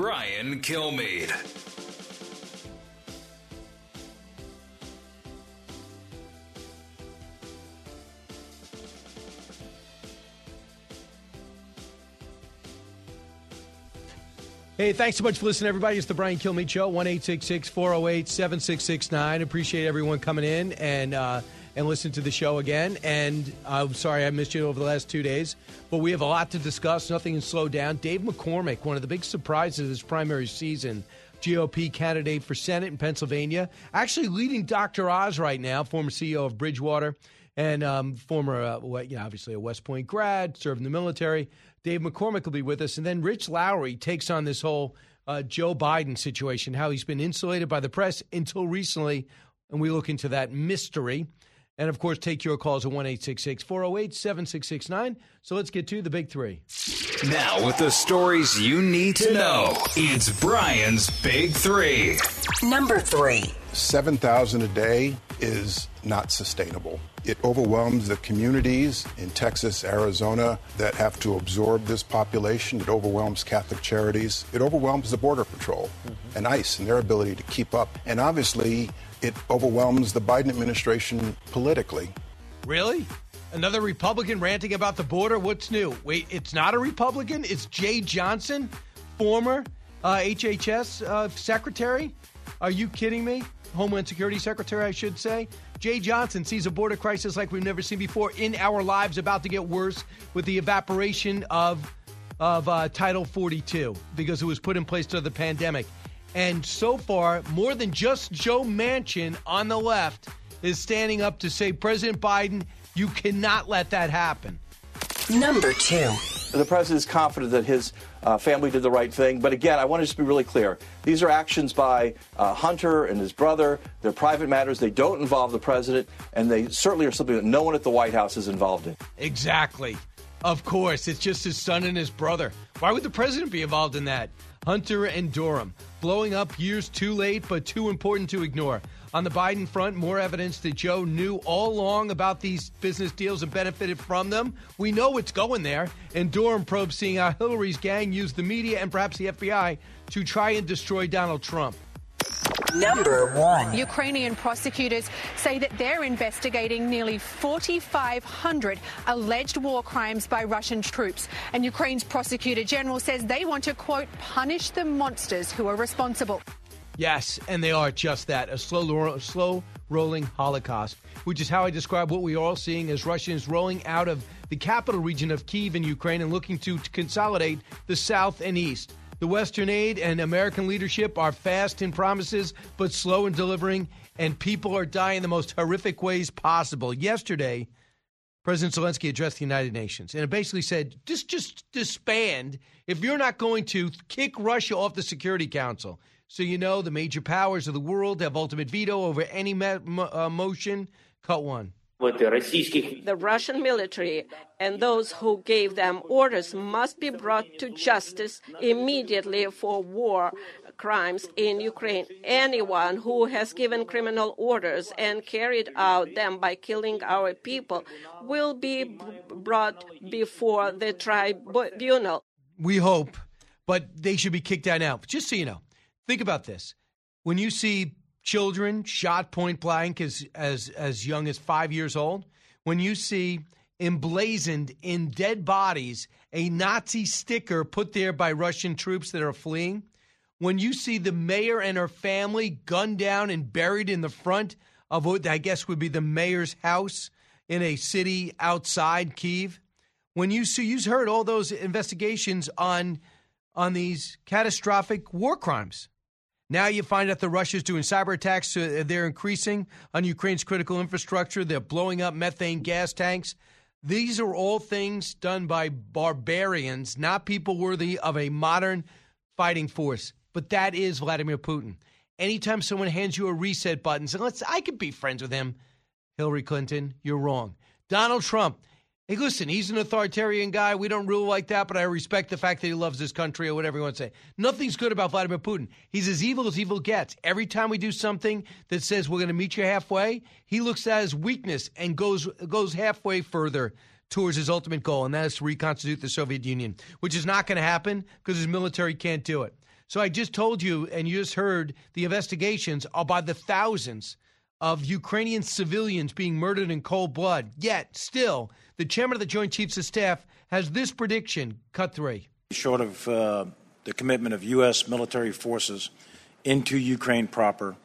Brian Kilmeade. Hey, thanks so much for listening, everybody. It's the Brian Kilmeade Show, 1 408 7669. Appreciate everyone coming in and uh, and listen to the show again. And I'm sorry I missed you over the last two days, but we have a lot to discuss. Nothing can slow down. Dave McCormick, one of the big surprises of this primary season, GOP candidate for Senate in Pennsylvania, actually leading Dr. Oz right now, former CEO of Bridgewater and um, former, uh, you know, obviously a West Point grad, served in the military. Dave McCormick will be with us. And then Rich Lowry takes on this whole uh, Joe Biden situation, how he's been insulated by the press until recently. And we look into that mystery. And of course, take your calls at 1 408 7669. So let's get to the big three. Now, with the stories you need to know, it's Brian's Big Three. Number three. 7,000 a day is not sustainable. It overwhelms the communities in Texas, Arizona that have to absorb this population. It overwhelms Catholic charities. It overwhelms the Border Patrol mm-hmm. and ICE and their ability to keep up. And obviously, it overwhelms the Biden administration politically. Really? Another Republican ranting about the border? What's new? Wait, it's not a Republican? It's Jeh Johnson, former uh, HHS uh, secretary? Are you kidding me? Homeland Security Secretary, I should say. Jeh Johnson sees a border crisis like we've never seen before in our lives, about to get worse with the evaporation of of uh, Title 42 because it was put in place during the pandemic. And so far, more than just Joe Manchin on the left is standing up to say, President Biden, you cannot let that happen. Number two. The president is confident that his uh, family did the right thing. But again, I want to just be really clear. These are actions by uh, Hunter and his brother. They're private matters. They don't involve the president, and they certainly are something that no one at the White House is involved in. Exactly. Of course. It's just his son and his brother. Why would the president be involved in that? Hunter and Durham. Blowing up years too late, but too important to ignore. On the Biden front, more evidence that Joe knew all along about these business deals and benefited from them. We know it's going there. And Durham probes seeing how Hillary's gang used the media and perhaps the FBI to try and destroy Donald Trump. Number one. Ukrainian prosecutors say that they're investigating nearly 4,500 alleged war crimes by Russian troops. And Ukraine's prosecutor general says they want to, quote, punish the monsters who are responsible. Yes, and they are just that a slow, slow rolling Holocaust, which is how I describe what we are all seeing as Russians rolling out of the capital region of Kiev in Ukraine and looking to, to consolidate the south and east. The Western aid and American leadership are fast in promises, but slow in delivering, and people are dying the most horrific ways possible. Yesterday, President Zelensky addressed the United Nations, and it basically said, just, just disband if you're not going to kick Russia off the Security Council. So you know the major powers of the world have ultimate veto over any mo- uh, motion. Cut one. The Russian military and those who gave them orders must be brought to justice immediately for war crimes in Ukraine. Anyone who has given criminal orders and carried out them by killing our people will be brought before the tribunal. We hope, but they should be kicked out now. Just so you know, Think about this. When you see children shot point blank as, as, as young as five years old, when you see emblazoned in dead bodies a Nazi sticker put there by Russian troops that are fleeing, when you see the mayor and her family gunned down and buried in the front of what I guess would be the mayor's house in a city outside Kiev, when you see you've heard all those investigations on on these catastrophic war crimes now you find out the Russia's doing cyber attacks. Uh, they're increasing on Ukraine's critical infrastructure. They're blowing up methane gas tanks. These are all things done by barbarians, not people worthy of a modern fighting force. but that is Vladimir Putin. Anytime someone hands you a reset button, so let's I could be friends with him. Hillary Clinton, you're wrong. Donald Trump, hey, listen, he's an authoritarian guy. We don't rule like that, but I respect the fact that he loves this country or whatever you want to say. Nothing's good about Vladimir Putin. He's as evil as evil gets. Every time we do something that says we're going to meet you halfway, he looks at his weakness and goes goes halfway further towards his ultimate goal, and that is to reconstitute the Soviet Union, which is not going to happen because his military can't do it. So I just told you, and you just heard the investigations are by the thousands of Ukrainian civilians being murdered in cold blood. Yet, still, the chairman of the Joint Chiefs of Staff has this prediction cut three. Short of uh, the commitment of U.S. military forces into Ukraine proper,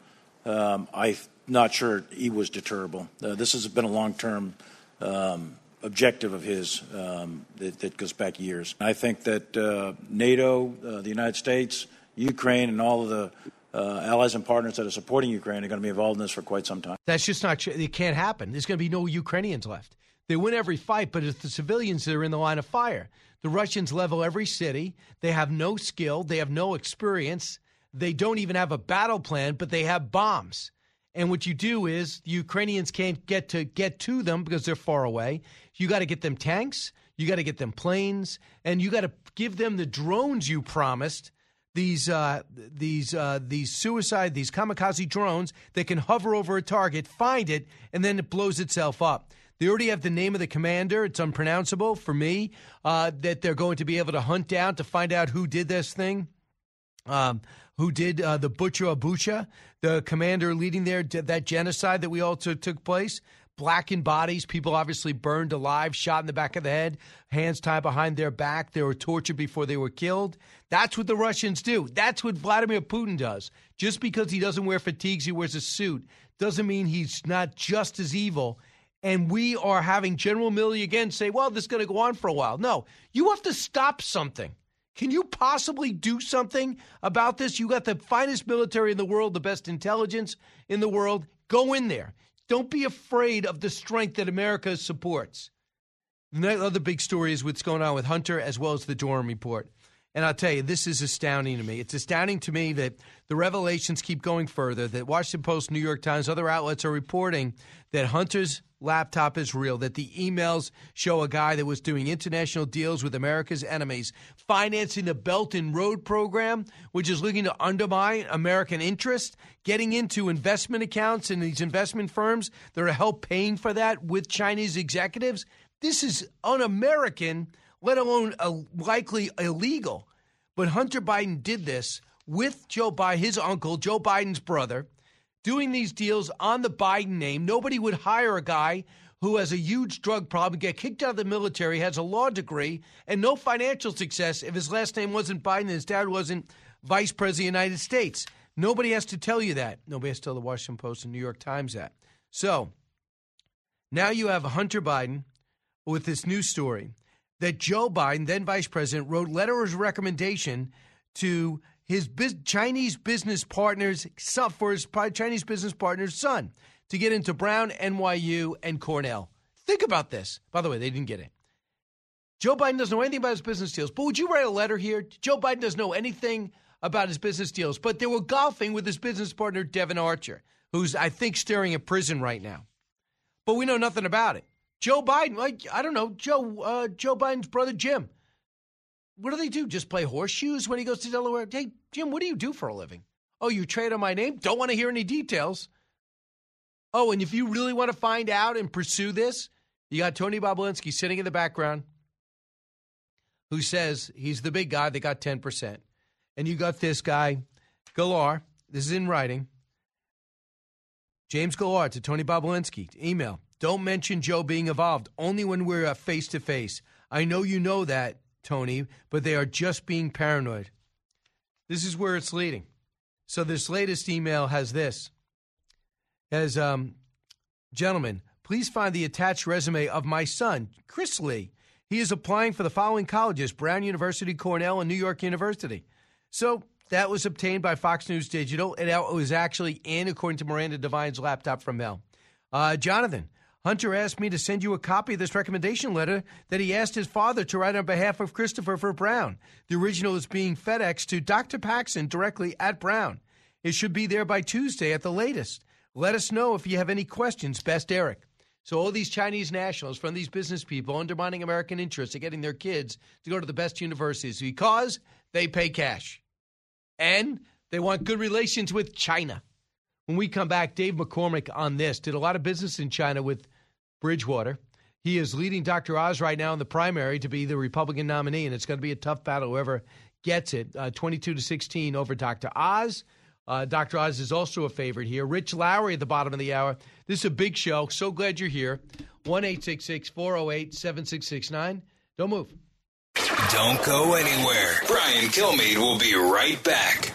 um, I'm not sure he was deterrable. Uh, this has been a long term um, objective of his um, that, that, goes back years. I think that uh, NATO, uh, the United States, Ukraine, and all of the uh, allies and partners that are supporting Ukraine are going to be involved in this for quite some time. That's just not true. It can't happen. There's going to be no Ukrainians left. They win every fight, but it's the civilians that are in the line of fire. The Russians level every city. They have no skill. They have no experience. They don't even have a battle plan, but they have bombs. And what you do is the Ukrainians can't get to get to them because they're far away. You got to get them tanks, you got to get them planes, and you got to give them the drones you promised. These uh, these uh, these suicide these kamikaze drones that can hover over a target, find it, and then it blows itself up. They already have the name of the commander. It's unpronounceable for me. Uh, that they're going to be able to hunt down to find out who did this thing. Um, who did uh, the Butcher of Bucha, the commander leading there, that genocide that we took, took place blackened bodies, people obviously burned alive, shot in the back of the head, hands tied behind their back. They were tortured before they were killed. That's what the Russians do. That's what Vladimir Putin does. Just because he doesn't wear fatigues, he wears a suit, doesn't mean he's not just as evil. And we are having General Milley again say, well, this is going to go on for a while. No, you have to stop something. Can you possibly do something about this? You got the finest military in the world, the best intelligence in the world. Go in there. Don't be afraid of the strength that America supports. The other big story is what's going on with Hunter as well as the Durham report. And I'll tell you, this is astounding to me. It's astounding to me that the revelations keep going further, that Washington Post, New York Times, other outlets are reporting that Hunter's laptop is real, that the emails show a guy that was doing international deals with America's enemies, financing the Belt and Road program, which is looking to undermine American interest, getting into investment accounts in these investment firms that are help paying for that with Chinese executives. This is un American let alone a likely illegal. But Hunter Biden did this with Joe Biden, his uncle, Joe Biden's brother, doing these deals on the Biden name. Nobody would hire a guy who has a huge drug problem, get kicked out of the military, has a law degree, and no financial success if his last name wasn't Biden and his dad wasn't vice president of the United States. Nobody has to tell you that. Nobody has to tell the Washington Post and New York Times that. So now you have Hunter Biden with this new story that Joe Biden, then vice president, wrote letters of recommendation to his Chinese business partner's for his Chinese business partner's son to get into Brown, NYU, and Cornell. Think about this. By the way, they didn't get it. Joe Biden doesn't know anything about his business deals. But would you write a letter here? Joe Biden doesn't know anything about his business deals, but they were golfing with his business partner, Devon Archer, who's, I think, staring at prison right now. But we know nothing about it. Joe Biden, like I don't know, Joe uh, Joe Biden's brother Jim. What do they do? Just play horseshoes when he goes to Delaware? Hey, Jim, what do you do for a living? Oh, you trade on my name? Don't want to hear any details. Oh, and if you really want to find out and pursue this, you got Tony Bobulinski sitting in the background who says he's the big guy that got 10%. And you got this guy, Gilliar, this is in writing. James Gilliar to Tony Bobulinski, email. Don't mention Joe being involved, only when we're face to face. I know you know that, Tony, but they are just being paranoid. This is where it's leading. So this latest email has this. As um, gentlemen, please find the attached resume of my son, Chris Lee. He is applying for the following colleges Brown University, Cornell, and New York University. So that was obtained by Fox News Digital. and It was actually in, according to Miranda Devine's laptop from Hell. Uh, Jonathan, Hunter asked me to send you a copy of this recommendation letter that he asked his father to write on behalf of Christopher for Brown. The original is being FedEx to Dr. Paxson directly at Brown. It should be there by Tuesday at the latest. Let us know if you have any questions. Best Eric. So all these Chinese nationals from these business people undermining American interests are getting their kids to go to the best universities because they pay cash. And they want good relations with China. When we come back, Dave McCormick on this did a lot of business in China with Bridgewater. He is leading Dr. Oz right now in the primary to be the Republican nominee, and it's going to be a tough battle, whoever gets it. Uh, 22 to 16 over Dr. Oz. Uh, Dr. Oz is also a favorite here. Rich Lowry at the bottom of the hour. This is a big show. So glad you're here. 1 408 7669. Don't move. Don't go anywhere. Brian Kilmeade will be right back.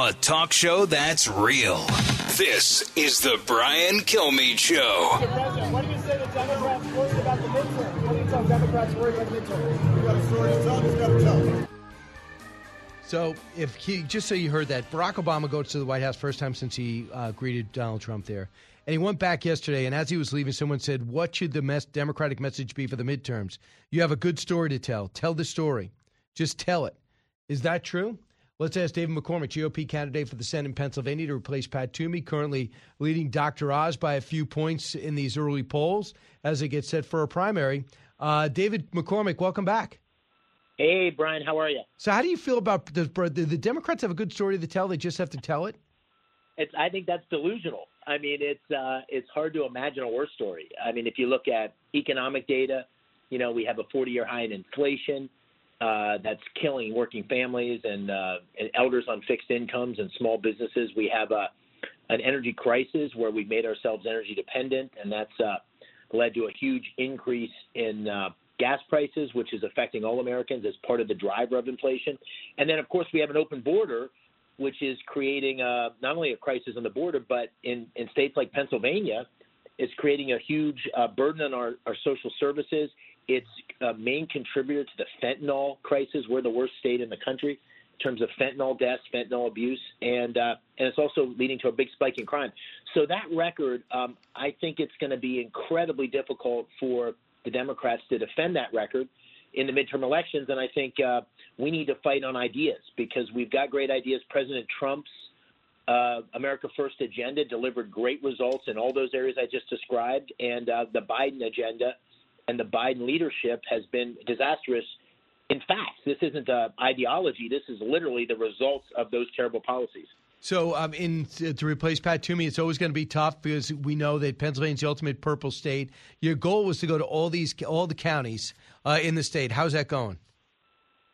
A talk show that's real. This is the Brian Kilmeade Show. What do you say the Democrats worried about the midterm? What do you tell Democrats worried about the midterm? You got a story to tell, you got to tell. So, if he just so you heard that, Barack Obama goes to the White House first time since he uh, greeted Donald Trump there, and he went back yesterday. And as he was leaving, someone said, "What should the mes- Democratic message be for the midterms? You have a good story to tell. Tell the story. Just tell it. Is that true?" Let's ask David McCormick, GOP candidate for the Senate in Pennsylvania, to replace Pat Toomey, currently leading Dr. Oz by a few points in these early polls as it gets set for a primary. Uh, David McCormick, welcome back. Hey, Brian, how are you? So, how do you feel about the, the, the Democrats have a good story to tell? They just have to tell it. It's. I think that's delusional. I mean, it's uh, it's hard to imagine a worse story. I mean, if you look at economic data, you know, we have a 40-year high in inflation uh, that's killing working families and, uh, and elders on fixed incomes and small businesses. We have a, an energy crisis where we've made ourselves energy dependent, and that's uh, led to a huge increase in uh, gas prices, which is affecting all Americans as part of the driver of inflation. And then, of course, we have an open border, which is creating uh, not only a crisis on the border, but in, in states like Pennsylvania, it's creating a huge uh, burden on our, our social services. It's a main contributor to the fentanyl crisis. We're the worst state in the country in terms of fentanyl deaths, fentanyl abuse, and uh, and it's also leading to a big spike in crime. So that record, um, I think it's going to be incredibly difficult for the Democrats to defend that record in the midterm elections. And I think uh, we need to fight on ideas because we've got great ideas. President Trump's uh, America First agenda delivered great results in all those areas I just described, and uh, the Biden agenda and the Biden leadership has been disastrous. In fact, this isn't an ideology. This is literally the results of those terrible policies. So, um, in to replace Pat Toomey, it's always going to be tough because we know that Pennsylvania's the ultimate purple state. Your goal was to go to all these all the counties uh, in the state. How's that going?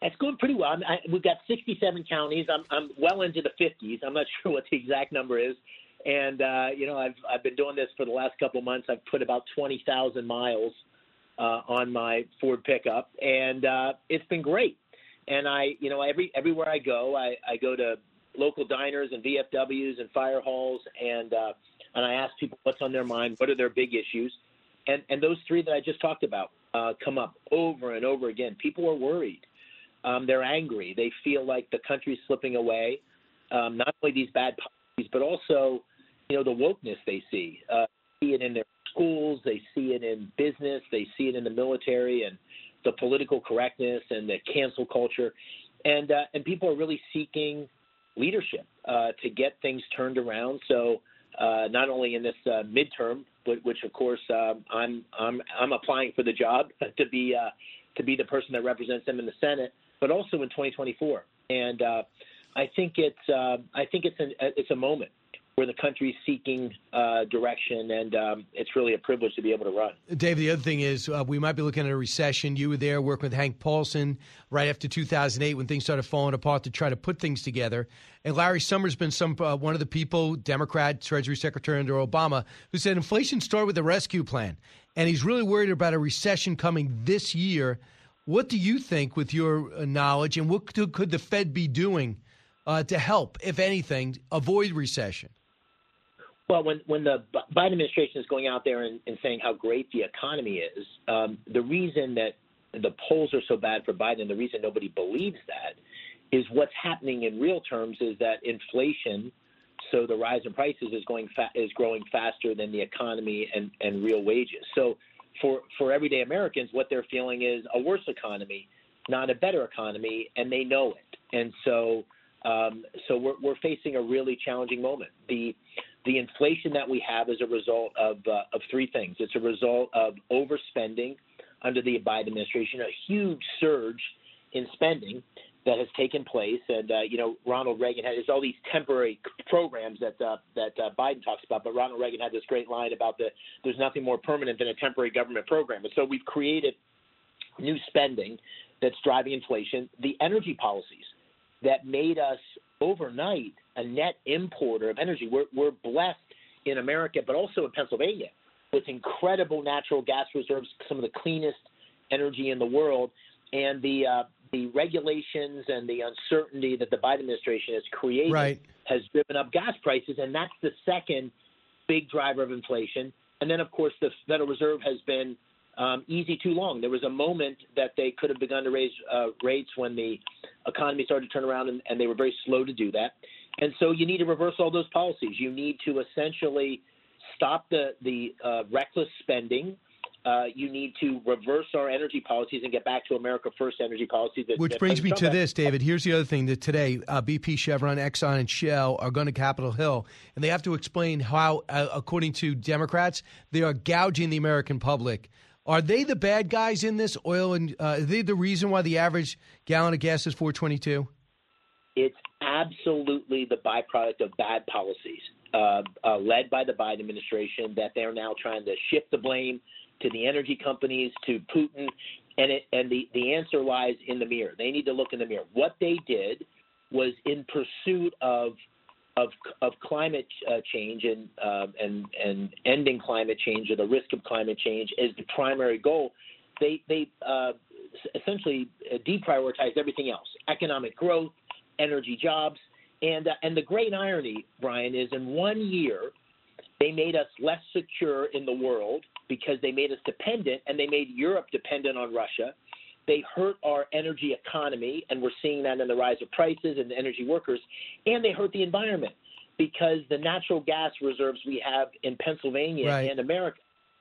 It's going pretty well. I, we've got 67 counties. I'm, I'm well into the 50s. I'm not sure what the exact number is. And uh, you know, I've I've been doing this for the last couple of months. I've put about 20,000 miles uh, on my Ford pickup, and uh, it's been great. And I, you know, every everywhere I go, I, I go to local diners and VFWs and fire halls, and uh, and I ask people what's on their mind, what are their big issues, and and those three that I just talked about uh, come up over and over again. People are worried, um, they're angry, they feel like the country's slipping away. Um, not only these bad policies, but also, you know, the wokeness they see. Uh, see it in their schools, they see it in business, they see it in the military, and the political correctness and the cancel culture, and uh, and people are really seeking leadership uh, to get things turned around. So uh, not only in this uh, midterm, but, which of course um, I'm I'm I'm applying for the job to be uh, to be the person that represents them in the Senate, but also in 2024. And uh, I think it's I think it's an it's a moment where the country's seeking uh, direction, and um, it's really a privilege to be able to run. Dave, the other thing is uh, we might be looking at a recession. You were there working with Hank Paulson right after 2008 when things started falling apart to try to put things together. And Larry Summers has been some uh, one of the people, Democrat Treasury Secretary under Obama, who said inflation started with the rescue plan, and he's really worried about a recession coming this year. What do you think, with your uh, knowledge, and what could the Fed be doing uh, to help, if anything, avoid recession? Well, when when the Biden administration is going out there and, and saying how great the economy is, um, the reason that the polls are so bad for Biden, the reason nobody believes that, is what's happening in real terms is that inflation, so the rise in prices is going fa- is growing faster than the economy and, and real wages. So for for everyday Americans, what they're feeling is a worse economy, not a better economy, and they know it. And so um, so we're we're facing a really challenging moment. The the inflation that we have is a result of uh, of three things. It's a result of overspending under the Biden administration, a huge surge in spending that has taken place, and uh, you know Ronald Reagan had all these temporary programs that uh, that uh, Biden talks about, but Ronald Reagan had this great line about the there's nothing more permanent than a temporary government program, and so we've created new spending that's driving inflation. The energy policies that made us overnight a net importer of energy. We're, we're blessed in America, but also in Pennsylvania, with incredible natural gas reserves, some of the cleanest energy in the world, and the uh, the regulations and the uncertainty that the Biden administration has created right. has driven up gas prices, and that's the second big driver of inflation. And then, of course, the Federal Reserve has been um, easy too long. There was a moment that they could have begun to raise uh, rates when the economy started to turn around, and, and they were very slow to do that. And so you need to reverse all those policies. You need to essentially stop the the uh, reckless spending. Uh, you need to reverse our energy policies and get back to America First energy policies. That, Which that brings me to this, David. Here's the other thing that today uh, BP, Chevron, Exxon, and Shell are going to Capitol Hill, and they have to explain how, uh, according to Democrats, they are gouging the American public. Are they the bad guys in this oil? And uh, are they the reason why the average gallon of gas is 422? It's absolutely the byproduct of bad policies uh, uh, led by the Biden administration that they're now trying to shift the blame to the energy companies, to Putin, and it, and the, the answer lies in the mirror. They need to look in the mirror. What they did was in pursuit of of, of climate uh, change and uh, and and ending climate change or the risk of climate change as the primary goal. They they uh, essentially deprioritize everything else: economic growth, energy jobs, and uh, and the great irony, Brian, is in one year they made us less secure in the world because they made us dependent and they made Europe dependent on Russia. They hurt our energy economy, and we're seeing that in the rise of prices and the energy workers, and they hurt the environment because the natural gas reserves we have in Pennsylvania Right. and America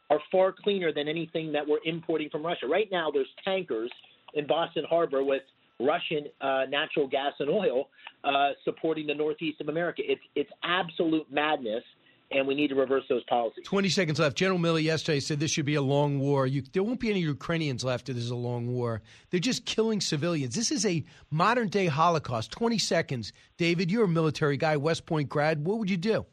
are far cleaner than anything that we're importing from Russia. Right now, there's tankers in Boston Harbor with Russian uh, natural gas and oil uh, supporting the Northeast of America. It's it's absolute madness, and we need to reverse those policies. 20 seconds left. General Miller yesterday said this should be a long war. You, there won't be any Ukrainians left if this is a long war. They're just killing civilians. This is a modern day Holocaust. 20 seconds. David, you're a military guy, West Point grad. What would you do?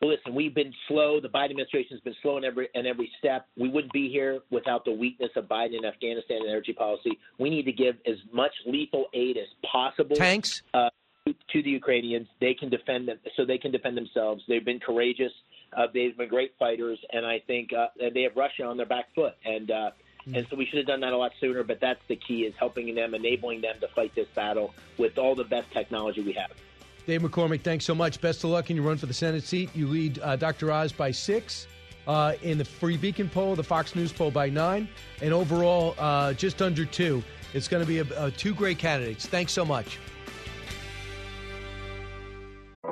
Well, listen, we've been slow. The Biden administration has been slow in every in every step. We wouldn't be here without the weakness of Biden in Afghanistan and energy policy. We need to give as much lethal aid as possible. Tanks uh, to, the Ukrainians. They can defend them, so they can defend themselves. They've been courageous. Uh, they've been great fighters, and I think uh, they have Russia on their back foot. And uh, and so we should have done that a lot sooner. But that's the key: is helping them, enabling them to fight this battle with all the best technology we have. Dave McCormick, thanks so much. Best of luck in your run for the Senate seat. You lead uh, Dr. Oz by six uh, in the Free Beacon poll, the Fox News poll by nine, and overall uh, just under two. It's going to be a, a two great candidates. Thanks so much.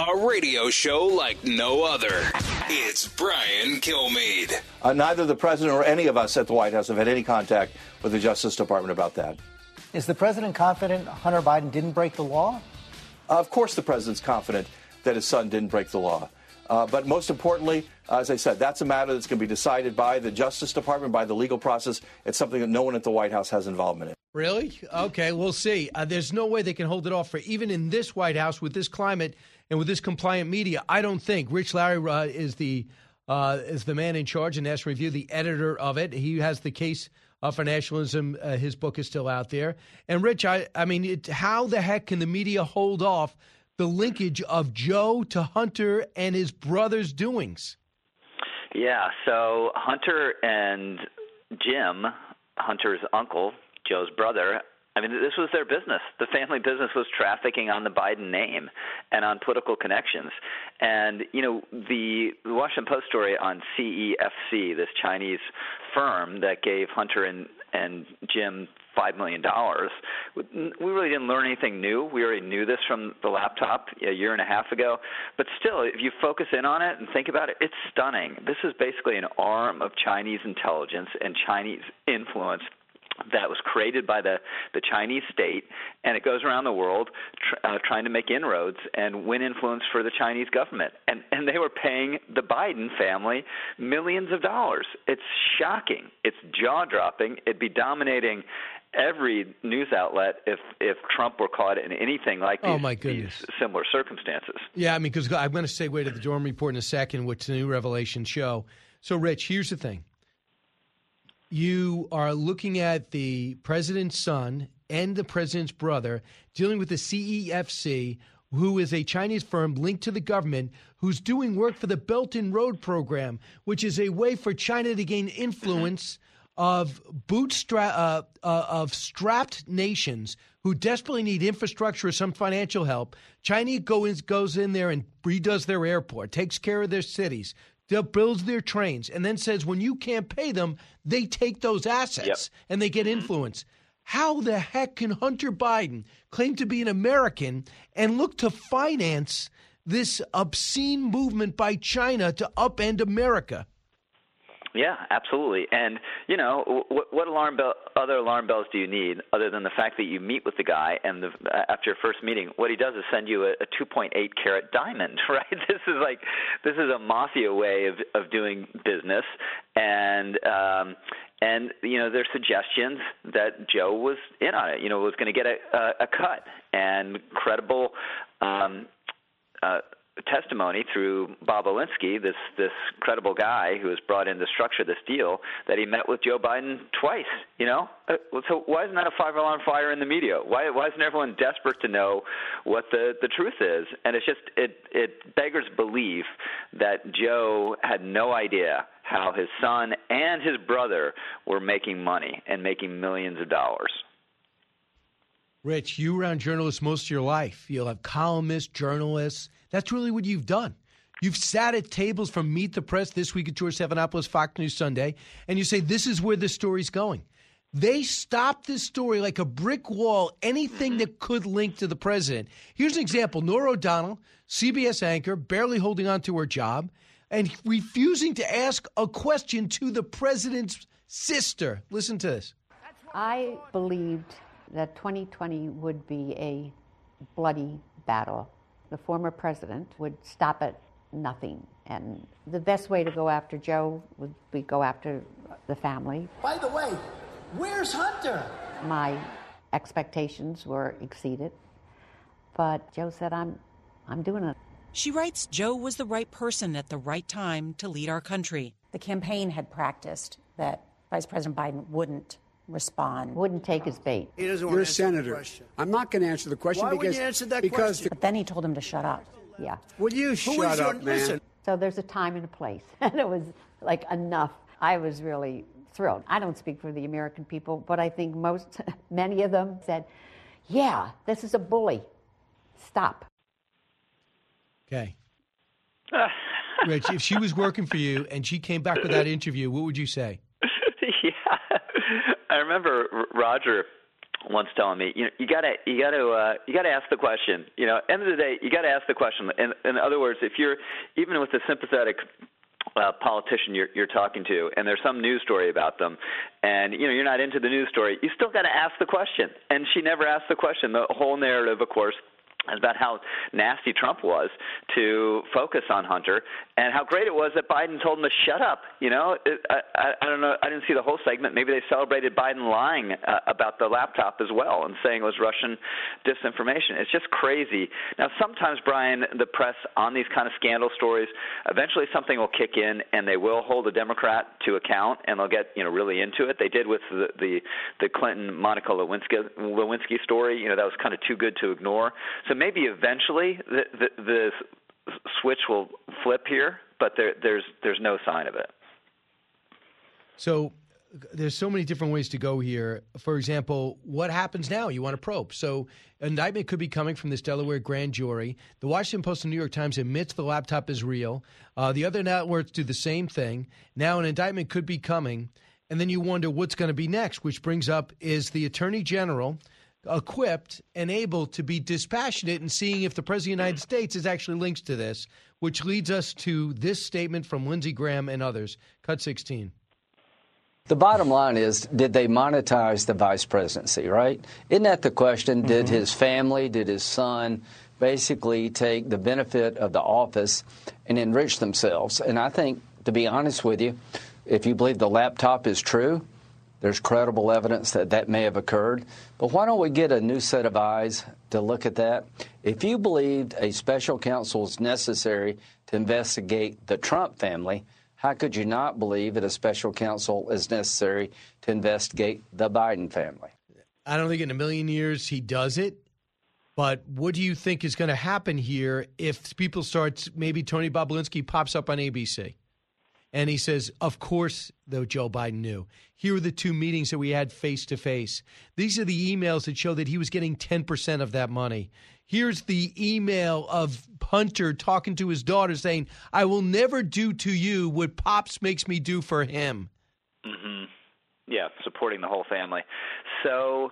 A radio show like no other. It's Brian Kilmeade. Uh, neither the president or any of us at the White House have had any contact with the Justice Department about that. Is the president confident Hunter Biden didn't break the law? of course, the president's confident that his son didn't break the law. Uh, but most importantly, as I said, that's a matter that's going to be decided by the Justice Department, by the legal process. It's something that no one at the White House has involvement in. Really? Okay, we'll see. Uh, there's no way they can hold it off for even in this White House with this climate and with this compliant media. I don't think Rich Lowry uh, is the uh, is the man in charge in National Review, the editor of it. He has the case uh, for nationalism. Uh, his book is still out there. And Rich, I I mean, it, how the heck can the media hold off the linkage of Joe to Hunter and his brother's doings? Yeah. So Hunter and Jim, Hunter's uncle, Joe's brother, I mean, this was their business. The family business was trafficking on the Biden name and on political connections. And, you know, the, Washington Post story on CEFC, this Chinese firm that gave Hunter and, and Jim $5 million, we really didn't learn anything new. We already knew this from the laptop a year and a half ago. But still, if you focus in on it and think about it, it's stunning. This is basically an arm of Chinese intelligence and Chinese influence that was created by the, the Chinese state, and it goes around the world tr- uh, trying to make inroads and win influence for the Chinese government. And, and they were paying the Biden family millions of dollars. It's shocking. It's jaw dropping. It'd be dominating every news outlet if if Trump were caught in anything like these, oh my goodness. these similar circumstances. Yeah, I mean, because I'm going to segue to the Durham report in a second, which the new revelation show. So, Rich, here's the thing: you are looking at the president's son and the president's brother dealing with the CEFC, who is a Chinese firm linked to the government who's doing work for the Belt and Road program, which is a way for China to gain influence of bootstrap uh, uh, of strapped nations who desperately need infrastructure or some financial help. China goes goes in there and redoes their airport, takes care of their cities, builds their trains, and then says when you can't pay them, they take those assets Yep. and they get Mm-hmm. influence. How the heck can Hunter Biden claim to be an American and look to finance this obscene movement by China to upend America? Yeah, absolutely. And you know, what, what alarm bell, other alarm bells do you need other than the fact that you meet with the guy and the, after your first meeting, what he does is send you a, a 2.8 carat diamond, right? This is like this is a mafia way of of doing business, and um, and you know, there's suggestions that Joe was in on it. You know, was going to get a, a, a cut and credible. Um, uh, testimony through Bobulinski, this this credible guy who was brought in to structure this deal, that he met with Joe Biden twice. You know, Uh, so why isn't that a five alarm fire in the media? Why why isn't everyone desperate to know what the the truth is? And it's just it it beggars belief that Joe had no idea how his son and his brother were making money and making millions of dollars. Rich, you were journalists most of your life. You'll have columnists, journalists. That's really what you've done. You've sat at tables from Meet the Press this week at George Stephanopoulos, Fox News Sunday, and you say, This is where the story's going. They stopped this story like a brick wall, anything that could link to the president. Here's an example Norah O'Donnell, CBS anchor, barely holding on to her job, and refusing to ask a question to the president's sister. Listen to this. I believed that 2020 would be a bloody battle. The former president would stop at nothing. And the best way to go after Joe would be go after the family. By the way, where's Hunter? My expectations were exceeded. But Joe said, I'm, I'm doing it. She writes Joe was the right person at the right time to lead our country. The campaign had practiced that Vice President Biden wouldn't respond. Wouldn't take his bait. He doesn't You're a senator. I'm not going to answer the question Why because wouldn't you answer that because question? But then he told him to shut up. Yeah. Will you Who shut up, man? listen. So there's a time and a place. And it was like enough. I was really thrilled. I don't speak for the American people, but I think most, many of them said, yeah, this is a bully. Stop. Okay. Rich, if she was working for you and she came back with that interview, what would you say? yeah, I remember Roger once telling me, you know, you gotta, you gotta, uh, you gotta ask the question. You know, end of the day, you gotta ask the question. In, in other words, if you're even with a sympathetic uh, politician you're, you're talking to, and there's some news story about them, and you know you're not into the news story, you still got to ask the question. And she never asked the question. The whole narrative, of course, about how nasty Trump was to focus on Hunter and how great it was that Biden told him to shut up. You know, it, I, I, don't know. I didn't see the whole segment. Maybe they celebrated Biden lying uh, about the laptop as well and saying it was Russian disinformation. It's just crazy. Now, sometimes, Brian, the press on these kind of scandal stories, eventually something will kick in and they will hold a Democrat to account and they'll get you know really into it. They did with the the, the Clinton Monica Lewinsky Lewinsky story. You know, that was kind of too good to ignore. So maybe eventually the, the, the switch will flip here, but there, there's there's no sign of it. So there's so many different ways to go here. For example, what happens now? You want to probe. So indictment could be coming from this Delaware grand jury. The Washington Post and New York Times admits the laptop is real. Uh, the other networks do the same thing. Now an indictment could be coming, and then you wonder what's going to be next. Which brings up is the Attorney General equipped and able to be dispassionate in seeing if the President of the United States is actually linked to this, which leads us to this statement from Lindsey Graham and others. Cut 16. The bottom line is did they monetize the vice presidency, right? Isn't that the question? Mm-hmm. Did his family, did his son basically take the benefit of the office and enrich themselves? And I think, to be honest with you, if you believe the laptop is true, there's credible evidence that that may have occurred. But why don't we get a new set of eyes to look at that? If you believed a special counsel is necessary to investigate the Trump family, how could you not believe that a special counsel is necessary to investigate the Biden family? I don't think in a million years he does it. But what do you think is going to happen here if people start? Maybe Tony Bobulinski pops up on ABC. And he says, Of course, though Joe Biden knew. Here are the two meetings that we had face to face. These are the emails that show that he was getting 10% of that money. Here's the email of Hunter talking to his daughter saying, I will never do to you what Pops makes me do for him. Mm-hmm. Yeah, supporting the whole family. So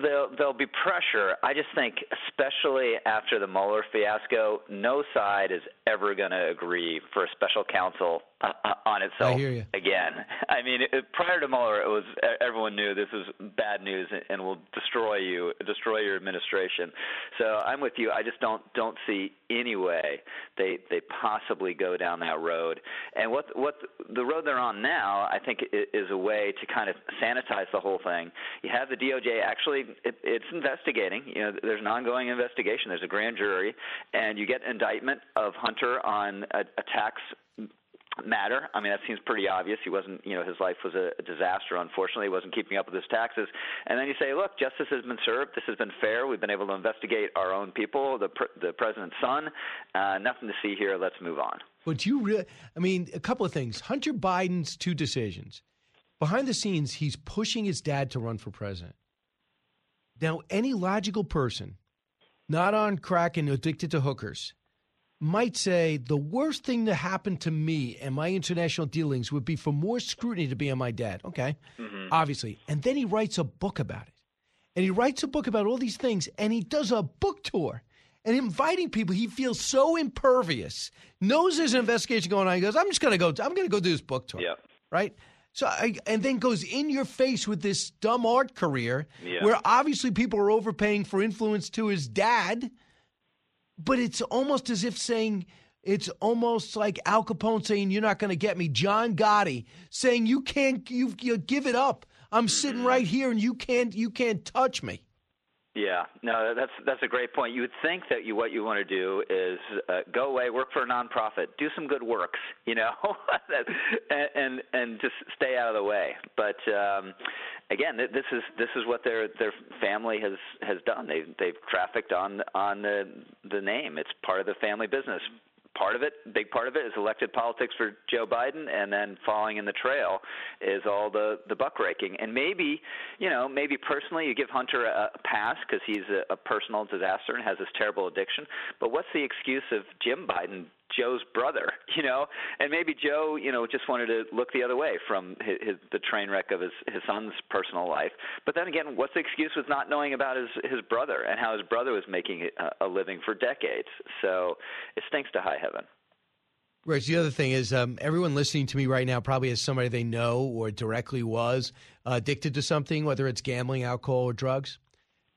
there'll, there'll be pressure. I just think, especially after the Mueller fiasco, no side is ever going to agree for a special counsel uh, uh, on itself again. I mean, it, prior to Mueller, it was everyone knew this was bad news and will destroy you, destroy your administration. So I'm with you. I just don't don't see any way they they possibly go down that road. And what what the road they're on now, I think, is a way to kind of sanitize the whole thing. You have the DOJ actually it, it's investigating. You know, there's an ongoing investigation. There's a grand jury, and you get indictment of Hunter on a, a tax matter. I mean, that seems pretty obvious. He wasn't, you know, his life was a, disaster. Unfortunately, he wasn't keeping up with his taxes. And then you say, look, justice has been served. This has been fair. We've been able to investigate our own people, the the president's son. Uh, nothing to see here. Let's move on. But you really, I mean, a couple of things. Hunter Biden's two decisions. Behind the scenes, he's pushing his dad to run for president. Now, any logical person, not on crack and addicted to hookers, might say the worst thing to happen to me and my international dealings would be for more scrutiny to be on my dad. Okay, mm-hmm. obviously. And then he writes a book about it. And he writes a book about all these things and he does a book tour and inviting people. He feels so impervious, knows there's an investigation going on. He goes, I'm just going to go, I'm going to go do this book tour. Yeah. Right? So, I, and then goes in your face with this dumb art career yeah. where obviously people are overpaying for influence to his dad but it's almost as if saying it's almost like Al Capone saying you're not going to get me. John Gotti saying you can't you, you give it up. I'm sitting mm-hmm. right here and you can't you can't touch me. Yeah, no, that's that's a great point. You would think that you what you want to do is uh, go away, work for a nonprofit, do some good works, you know, and, and and just stay out of the way. But um, again, this is this is what their their family has has done. They they've trafficked on on the the name. It's part of the family business part of it, big part of it, is elected politics for Joe Biden, and then following in the trail is all the the buck raking. And maybe, you know, maybe personally you give Hunter a, a pass because he's a, a personal disaster and has this terrible addiction. But what's the excuse of Jim Biden Joe's brother, you know, and maybe Joe, you know, just wanted to look the other way from his, his the train wreck of his his son's personal life. But then again, what's the excuse with not knowing about his his brother and how his brother was making a, a living for decades? So it stinks to high heaven. Rich, the other thing is um, everyone listening to me right now probably has somebody they know or directly was uh, addicted to something, whether it's gambling, alcohol, or drugs.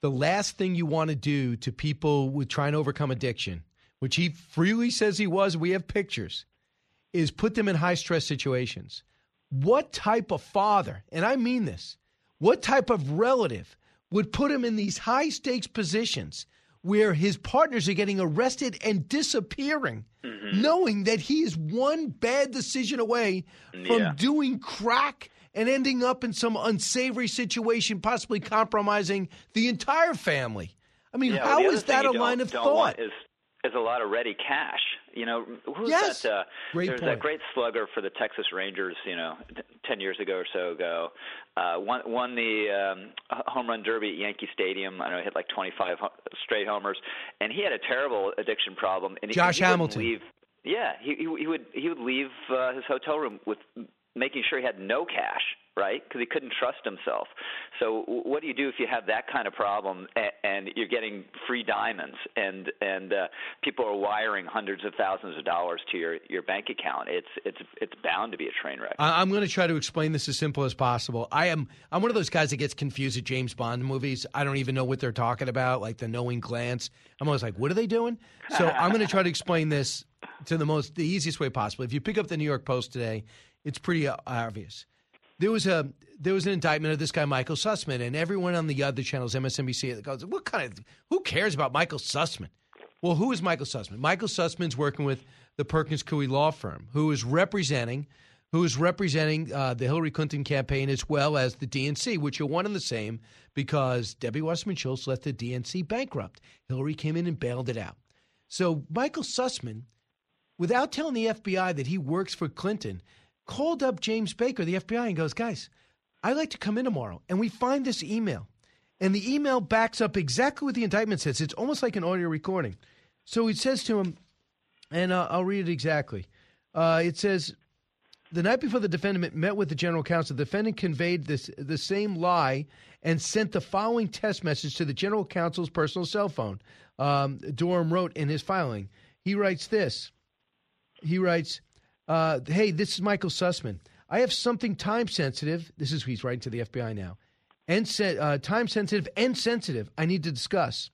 The last thing you want to do to people with trying to overcome addiction, which he freely says he was, we have pictures, is put them in high stress situations. What type of father, and I mean this, what type of relative would put him in these high stakes positions where his partners are getting arrested and disappearing, mm-hmm. knowing that he is one bad decision away from Yeah. doing crack and ending up in some unsavory situation, possibly compromising the entire family. I mean, Yeah, how is that a line of thought? Is is a lot of ready cash. You know, who's Yes. that? Uh, Great there's point. that great slugger for the Texas Rangers. You know, t- ten years ago or so ago, uh, won won the um, home run derby at Yankee Stadium. I know he hit like 25 ho- straight homers, and he had a terrible addiction problem. And he- Josh he wouldn't Hamilton. Leave, yeah, he, he he would he would leave uh, his hotel room with making sure he had no cash, right? Because he couldn't trust himself. So what do you do if you have that kind of problem and, and you're getting free diamonds and and uh, people are wiring hundreds of thousands of dollars to your your bank account? It's it's it's bound to be a train wreck. I'm going to try to explain this as simple as possible. I am I'm one of those guys that gets confused at James Bond movies. I don't even know what they're talking about, like the knowing glance. I'm always like, what are they doing? So I'm going to try to explain this to the most the easiest way possible. If you pick up the New York Post today, it's pretty uh, obvious. There was a there was an indictment of this guy Michael Sussman, and everyone on the other channels, MSNBC, goes, "What kind of who cares about Michael Sussman?" Well, who is Michael Sussman? Michael Sussman's working with the Perkins Coie law firm, who is representing who is representing uh, the Hillary Clinton campaign as well as the DNC, which are one and the same because Debbie Wasserman Schultz let the DNC bankrupt. Hillary came in and bailed it out. So Michael Sussman, without telling the FBI that he works for Clinton, called up James Baker, the FBI, and goes, guys, I'd like to come in tomorrow. And we find this email. And the email backs up exactly what the indictment says. It's almost like an audio recording. So he says to him, and uh, I'll read it exactly. Uh, it says, the night before the defendant met with the general counsel, the defendant conveyed this the same lie and sent the following text message to the general counsel's personal cell phone. Um, Durham wrote in his filing. He writes this. He writes, uh, "Hey, this is Michael Sussman. I have something time sensitive. This is he's writing to the FBI now, and se- uh, time sensitive and sensitive. I need to discuss.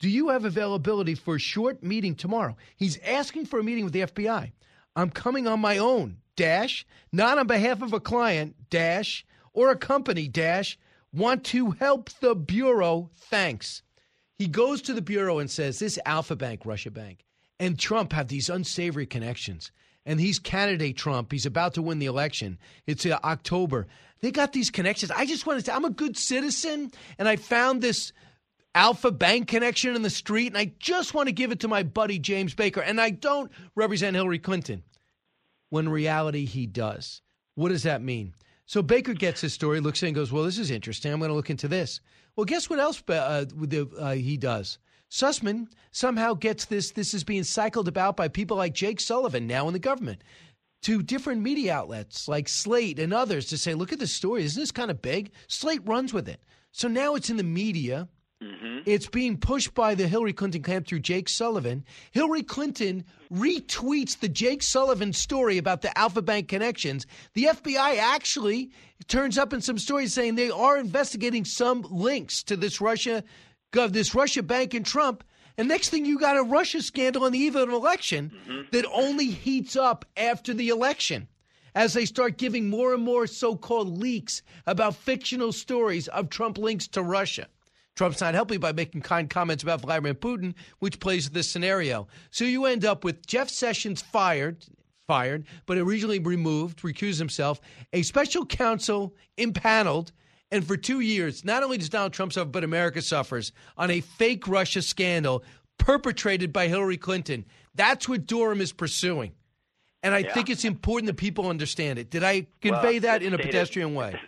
Do you have availability for a short meeting tomorrow? He's asking for a meeting with the FBI. I'm coming on my own. Dash, not on behalf of a client. Dash or a company. Dash want to help the bureau. Thanks." He goes to the bureau and says, "This Alpha Bank, Russia Bank, and Trump have these unsavory connections." And he's candidate Trump. He's about to win the election. It's uh, October. They got these connections. I just want to say, I'm a good citizen, and I found this Alpha Bank connection in the street, and I just want to give it to my buddy James Baker. And I don't represent Hillary Clinton. When reality, he does. What does that mean? So Baker gets his story, looks in, goes, "Well, this is interesting. I'm going to look into this." Well, guess what else uh, uh, he does? Sussman somehow gets this. This is being cycled about by people like Jake Sullivan, now in the government, to different media outlets like Slate and others to say, "Look at this story. Isn't this kind of big?" Slate runs with it. So now it's in the media. Mm-hmm. It's being pushed by the Hillary Clinton camp through Jake Sullivan. Hillary Clinton retweets the Jake Sullivan story about the Alpha Bank connections. The FBI actually turns up in some stories saying they are investigating some links to this Russia, gov this Russia bank and Trump. And next thing you got a Russia scandal on the eve of an election mm-hmm. that only heats up after the election as they start giving more and more so-called leaks about fictional stories of Trump links to Russia. Trump's not helping by making kind comments about Vladimir Putin, which plays this scenario. So you end up with Jeff Sessions fired, fired, but originally removed, recused himself, a special counsel impaneled, and for two years, not only does Donald Trump suffer, but America suffers on a fake Russia scandal perpetrated by Hillary Clinton. That's what Durham is pursuing. And I Yeah. think it's important that people understand it. Did I convey Well, that in a pedestrian way?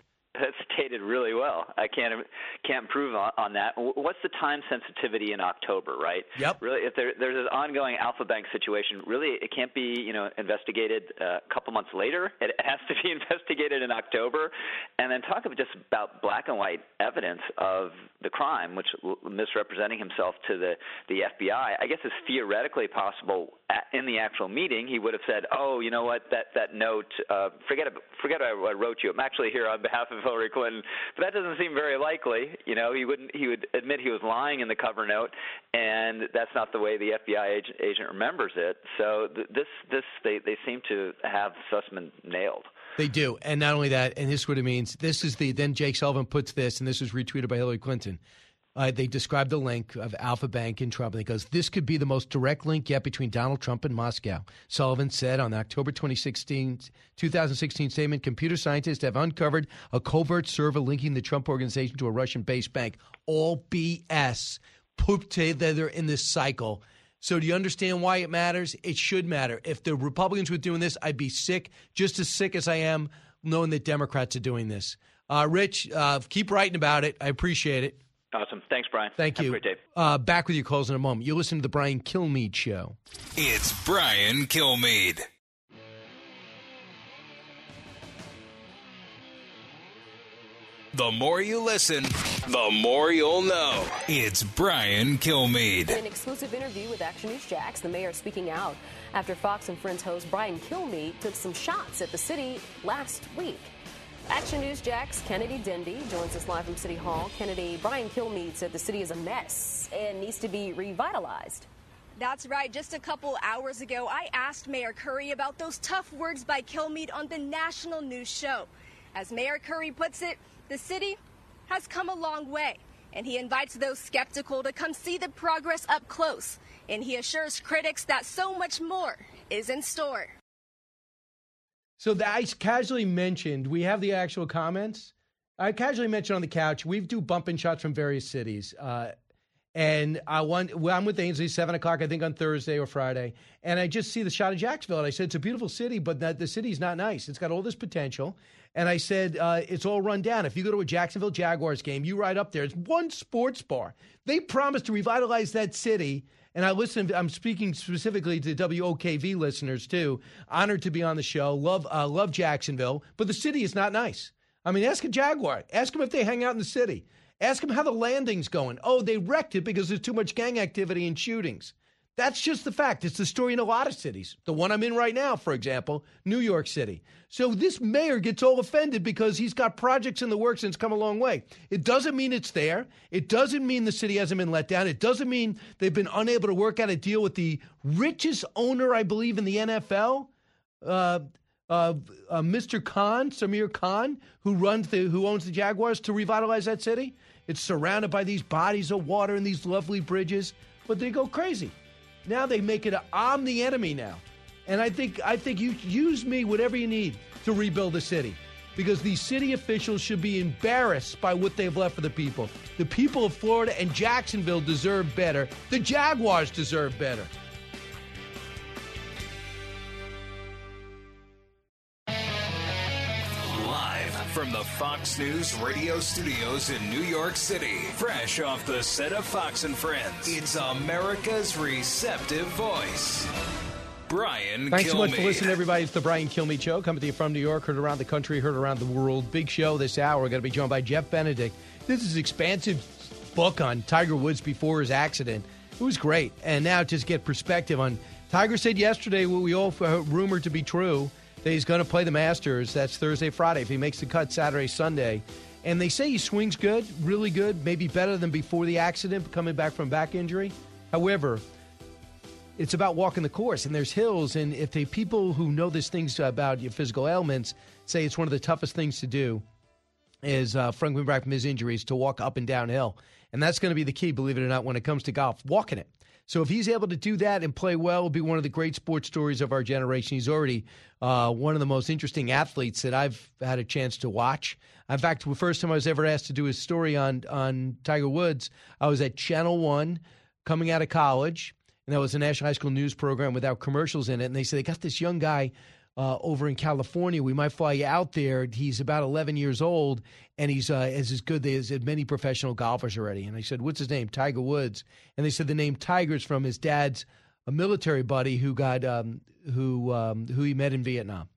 Investigated really well. I can't can't improve on, on that. What's the time sensitivity in October, right? Yep. Really, if there, there's an ongoing Alpha Bank situation, really it can't be you know investigated uh, a couple months later. It has to be investigated in October, and then talk about just about black and white evidence of the crime, which misrepresenting himself to the the FBI. I guess it's theoretically possible in the actual meeting he would have said, "Oh, you know what? That that note, uh, forget forget I, I wrote you. I'm actually here on behalf of Hillary Clinton." But that doesn't seem very likely. You know, he wouldn't. He would admit he was lying in the cover note, and that's not the way the FBI agent, agent remembers it. So th- this this they they seem to have Sussman nailed. They do, and not only that, and this is what it means. This is the then Jake Sullivan puts this, and this was retweeted by Hillary Clinton. Uh, they described the link of Alpha Bank and Trump, and he goes, This could be the most direct link yet between Donald Trump and Moscow. Sullivan said on October 2016, 2016 statement computer scientists have uncovered a covert server linking the Trump organization to a Russian based bank. All BS put together in this cycle. So, do you understand why it matters? It should matter. If the Republicans were doing this, I'd be sick, just as sick as I am knowing that Democrats are doing this. Uh, Rich, uh, keep writing about it. I appreciate it. Awesome. Thanks, Brian. Thank Have you. a great day. Uh, back with your calls in a moment. You listen to the Brian Kilmeade Show. It's Brian Kilmeade. The more you listen, the more you'll know. It's Brian Kilmeade. In an exclusive interview with Action News Jax, the mayor speaking out after Fox and Friends host Brian Kilmeade took some shots at the city last week. Action News Jax Kennedy Denby joins us live from City Hall. Kennedy, Brian Kilmeade said the city is a mess and needs to be revitalized. That's right. Just a couple hours ago, I asked Mayor Curry about those tough words by Kilmeade on the national news show. As Mayor Curry puts it, the city has come a long way, and he invites those skeptical to come see the progress up close. And he assures critics that so much more is in store. So the, I casually mentioned we have the actual comments. I casually mentioned on the couch we do bumping shots from various cities, uh, and I want well, I'm with Ainsley seven o'clock I think on Thursday or Friday, and I just see the shot of Jacksonville. And I said it's a beautiful city, but that, the city's not nice. It's got all this potential, and I said uh, it's all run down. If you go to a Jacksonville Jaguars game, you ride up there. It's one sports bar. They promised to revitalize that city and I listen. I'm speaking specifically to WOKV listeners too. Honored to be on the show. Love, uh, love Jacksonville, but the city is not nice. I mean, ask a Jaguar. Ask them if they hang out in the city. Ask them how the landing's going. Oh, they wrecked it because there's too much gang activity and shootings. That's just the fact. It's the story in a lot of cities. The one I'm in right now, for example, New York City. So this mayor gets all offended because he's got projects in the works and it's come a long way. It doesn't mean it's there. It doesn't mean the city hasn't been let down. It doesn't mean they've been unable to work out a deal with the richest owner, I believe, in the NFL. Uh, uh, uh, Mr. Khan, Samir Khan, who runs the, who owns the Jaguars, to revitalize that city. It's surrounded by these bodies of water and these lovely bridges, but they go crazy. Now they make it a, I'm the enemy now. And I think I think you use me whatever you need to rebuild the city. Because these city officials should be embarrassed by what they've left for the people. The people of Florida and Jacksonville deserve better. The Jaguars deserve better. From the Fox News radio studios in New York City, fresh off the set of Fox and Friends, it's America's receptive voice. Brian Thanks so much for listening, everybody. It's the Brian Kilmeade Show, coming to you from New York, heard around the country, heard around the world. Big show this hour. We're going to be joined by Jeff Benedict. This is expansive book on Tiger Woods before his accident. It was great, and now just get perspective on. Tiger said yesterday what we all uh, rumored to be true that he's going to play the Masters. That's Thursday, Friday. If he makes the cut Saturday, Sunday. And they say he swings good, really good, maybe better than before the accident, coming back from back injury. However, it's about walking the course, and there's hills. And if the people who know these things about your physical ailments say it's one of the toughest things to do, is uh, Frank coming back from his injuries to walk up and downhill, and that's going to be the key, believe it or not, when it comes to golf, walking it. So if he's able to do that and play well, it'll be one of the great sports stories of our generation. He's already uh, one of the most interesting athletes that I've had a chance to watch. In fact, the first time I was ever asked to do a story on on Tiger Woods, I was at Channel One, coming out of college, and that was a national high school news program without commercials in it. And they said they got this young guy uh, over in California. We might fly you out there. He's about 11 years old, and he's uh, as, as good as many professional golfers already. And I said, What's his name? Tiger Woods. And they said the name Tiger's from his dad's a military buddy who got um, who um, who he met in Vietnam.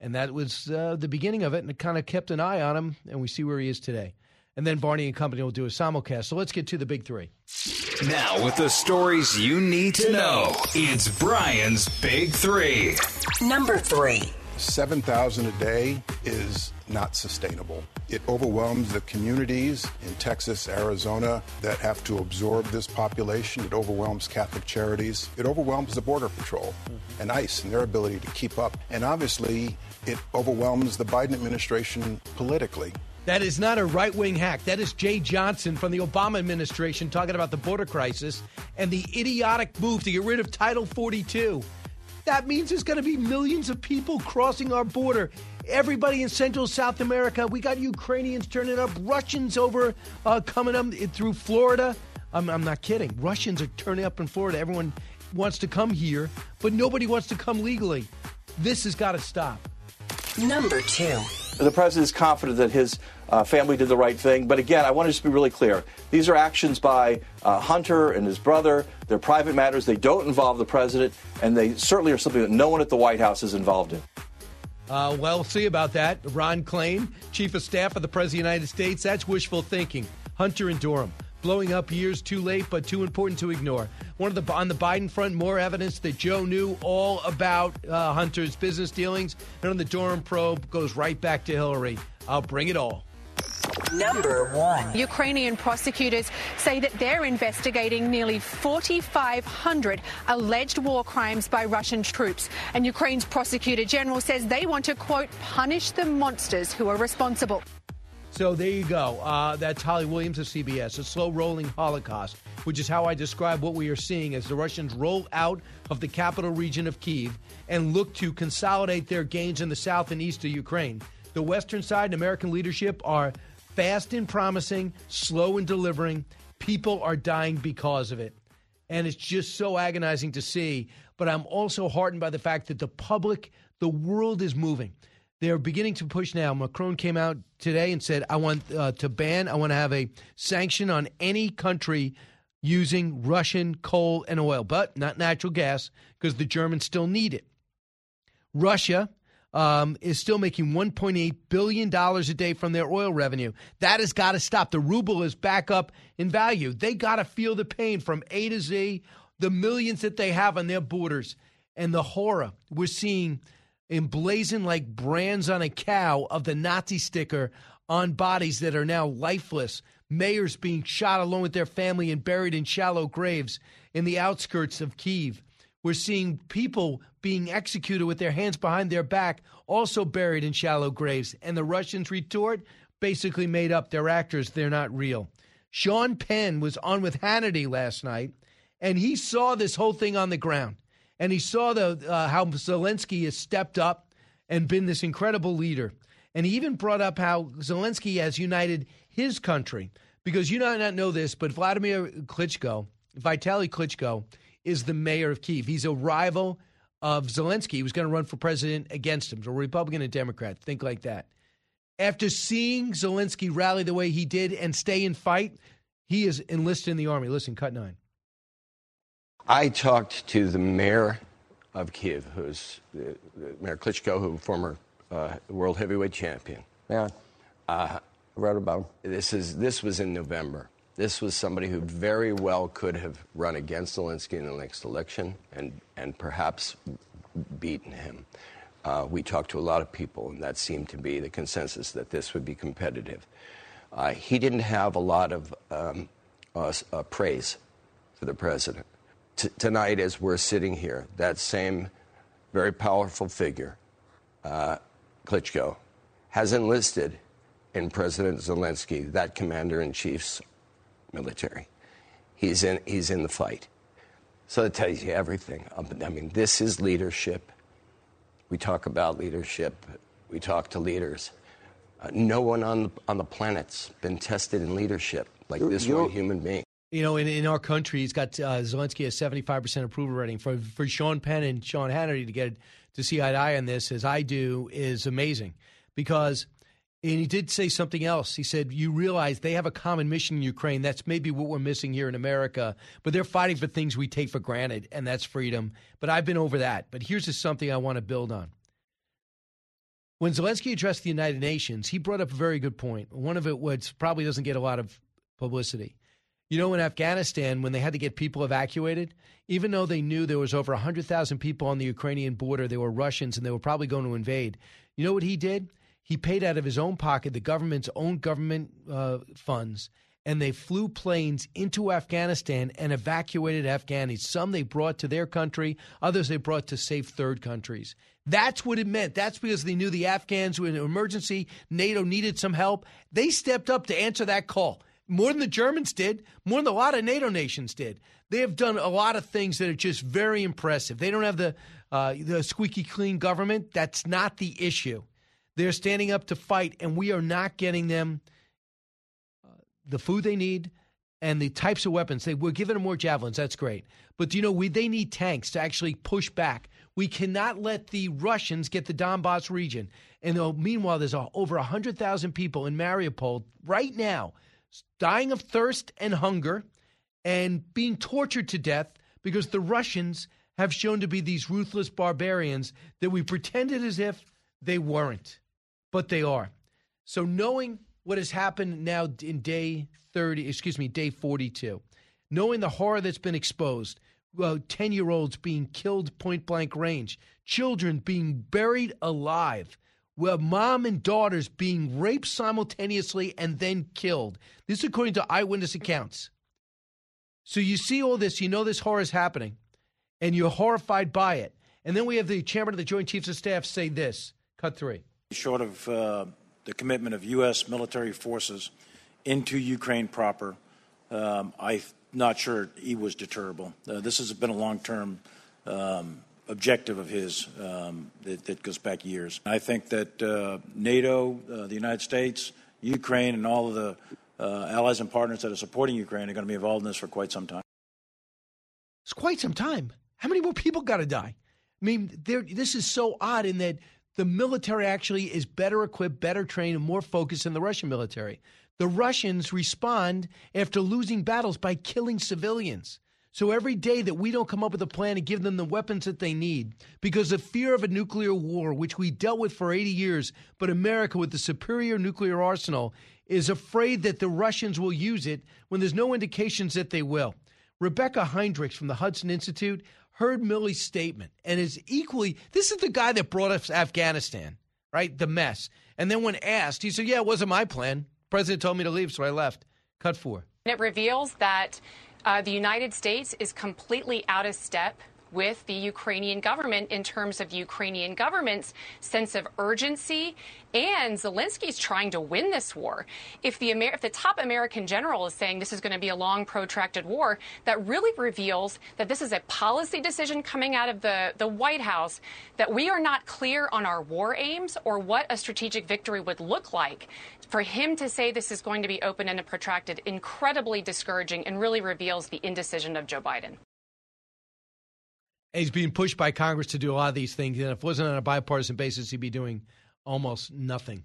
And that was uh, the beginning of it, and it kind of kept an eye on him, and we see where he is today. And then Barney and Company will do a simulcast. So let's get to the big three. Now, with the stories you need to know, it's Brian's Big Three. Number three. 7,000 a day is not sustainable. It overwhelms the communities in Texas, Arizona that have to absorb this population. It overwhelms Catholic charities. It overwhelms the Border Patrol and ICE and their ability to keep up. And obviously, it overwhelms the Biden administration politically. That is not a right wing hack. That is Jeh Johnson from the Obama administration talking about the border crisis and the idiotic move to get rid of Title 42. That means there's going to be millions of people crossing our border. Everybody in Central South America. We got Ukrainians turning up, Russians over uh, coming up through Florida. I'm, I'm not kidding. Russians are turning up in Florida. Everyone wants to come here, but nobody wants to come legally. This has got to stop. Number two. The president is confident that his uh, family did the right thing. But again, I want to just be really clear. These are actions by uh, Hunter and his brother. They're private matters. They don't involve the president, and they certainly are something that no one at the White House is involved in. Uh, well, see about that. Ron Klain, Chief of Staff of the President of the United States. That's wishful thinking. Hunter and Durham. Blowing up years too late, but too important to ignore. One of the on the Biden front, more evidence that Joe knew all about uh, Hunter's business dealings, and on the Durham probe goes right back to Hillary. I'll bring it all. Number one. Ukrainian prosecutors say that they're investigating nearly 4,500 alleged war crimes by Russian troops. And Ukraine's prosecutor general says they want to, quote, punish the monsters who are responsible. So there you go. Uh, that's Holly Williams of CBS. A slow rolling Holocaust, which is how I describe what we are seeing as the Russians roll out of the capital region of Kiev and look to consolidate their gains in the south and east of Ukraine. The Western side and American leadership are fast in promising, slow in delivering. People are dying because of it. And it's just so agonizing to see. But I'm also heartened by the fact that the public, the world is moving. They're beginning to push now. Macron came out today and said, I want uh, to ban, I want to have a sanction on any country using Russian coal and oil, but not natural gas because the Germans still need it. Russia um, is still making $1.8 billion a day from their oil revenue. That has got to stop. The ruble is back up in value. They got to feel the pain from A to Z, the millions that they have on their borders, and the horror we're seeing emblazoned like brands on a cow of the Nazi sticker on bodies that are now lifeless. Mayors being shot along with their family and buried in shallow graves in the outskirts of Kiev. We're seeing people being executed with their hands behind their back, also buried in shallow graves. And the Russians retort basically made up. They're actors, they're not real. Sean Penn was on with Hannity last night, and he saw this whole thing on the ground. And he saw the uh, how Zelensky has stepped up and been this incredible leader. And he even brought up how Zelensky has united his country. Because you might not know this, but Vladimir Klitschko, Vitaly Klitschko, is the mayor of Kiev. He's a rival of Zelensky. He was going to run for president against him. So Republican and Democrat, think like that. After seeing Zelensky rally the way he did and stay and fight, he is enlisted in the army. Listen, cut nine. I talked to the mayor of Kiev, who's uh, Mayor Klitschko, who former uh, world heavyweight champion. Yeah, uh, I read about him. This is this was in November. This was somebody who very well could have run against Zelensky in the next election and and perhaps beaten him. Uh, we talked to a lot of people, and that seemed to be the consensus that this would be competitive. Uh, he didn't have a lot of um, uh, praise for the president t- tonight as we're sitting here, that same very powerful figure, uh, Klitschko, has enlisted in President Zelensky, that commander in chief's military. He's in, he's in the fight. So that tells you everything. Um, I mean, this is leadership. We talk about leadership, we talk to leaders. Uh, no one on the, on the planet's been tested in leadership like this one human being. You know, in, in our country, he's got uh, Zelensky a 75% approval rating. For, for Sean Penn and Sean Hannity to get to see eye to eye on this, as I do, is amazing. Because, and he did say something else. He said, You realize they have a common mission in Ukraine. That's maybe what we're missing here in America. But they're fighting for things we take for granted, and that's freedom. But I've been over that. But here's just something I want to build on. When Zelensky addressed the United Nations, he brought up a very good point. One of it was probably doesn't get a lot of publicity. You know, in Afghanistan, when they had to get people evacuated, even though they knew there was over 100,000 people on the Ukrainian border, they were Russians and they were probably going to invade. You know what he did? He paid out of his own pocket the government's own government uh, funds, and they flew planes into Afghanistan and evacuated Afghanis. Some they brought to their country, others they brought to safe third countries. That's what it meant. That's because they knew the Afghans were in an emergency. NATO needed some help. They stepped up to answer that call more than the Germans did, more than a lot of NATO nations did. They have done a lot of things that are just very impressive. They don't have the uh, the squeaky clean government. That's not the issue. They're standing up to fight, and we are not getting them uh, the food they need and the types of weapons. They we're giving them more javelins. That's great, but you know we they need tanks to actually push back. We cannot let the Russians get the Donbass region. And uh, meanwhile, there's uh, over 100,000 people in Mariupol right now dying of thirst and hunger and being tortured to death because the Russians have shown to be these ruthless barbarians that we pretended as if they weren't, but they are. So, knowing what has happened now in day 30, excuse me, day 42, knowing the horror that's been exposed, uh, 10 year olds being killed point blank range, children being buried alive, where mom and daughters being raped simultaneously and then killed. This is according to eyewitness accounts. So you see all this, you know this horror is happening, and you're horrified by it. And then we have the chairman of the Joint Chiefs of Staff say this. Cut three. Short of uh, the commitment of U.S. military forces into Ukraine proper, um, I'm not sure he was deterrable. Uh, this has been a long term um, objective of his um, that, that, goes back years. I think that uh, NATO, uh, the United States, Ukraine, and all of the uh, allies and partners that are supporting Ukraine are going to be involved in this for quite some time. It's quite some time. How many more people got to die? I mean, this is so odd in that the military actually is better equipped, better trained, and more focused than the Russian military. The Russians respond after losing battles by killing civilians. So every day that we don't come up with a plan to give them the weapons that they need, because of fear of a nuclear war, which we dealt with for 80 years, but America with the superior nuclear arsenal is afraid that the Russians will use it when there's no indications that they will. Rebecca Heinrichs from the Hudson Institute heard Milley's statement and is equally this is the guy that brought us Afghanistan, right? The mess. And then when asked, he said, Yeah, it wasn't my plan. The president told me to leave, so I left. Cut four. It reveals that uh, the United States is completely out of step with the Ukrainian government in terms of Ukrainian government's sense of urgency. And Zelensky's trying to win this war. If the, Amer- if the top American general is saying this is going to be a long, protracted war, that really reveals that this is a policy decision coming out of the, the White House, that we are not clear on our war aims or what a strategic victory would look like. For him to say this is going to be open and protracted, incredibly discouraging and really reveals the indecision of Joe Biden he's being pushed by Congress to do a lot of these things. And if it wasn't on a bipartisan basis, he'd be doing almost nothing.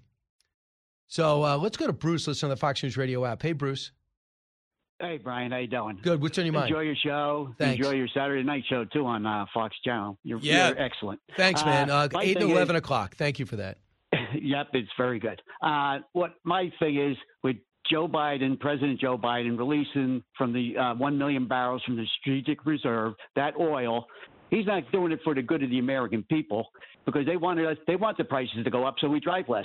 So uh, let's go to Bruce. Listen on the Fox News Radio app. Hey, Bruce. Hey, Brian. How you doing? Good. What's on your mind? Enjoy your show. Thanks. Enjoy your Saturday night show too on uh, Fox Channel. You're, yeah. You're excellent. Thanks, man. Uh, uh Eight to eleven is, o'clock. Thank you for that. yep, it's very good. Uh, what my thing is with Joe Biden, President Joe Biden, releasing from the uh, one million barrels from the strategic reserve that oil He's not doing it for the good of the American people because they wanted us. They want the prices to go up so we drive less.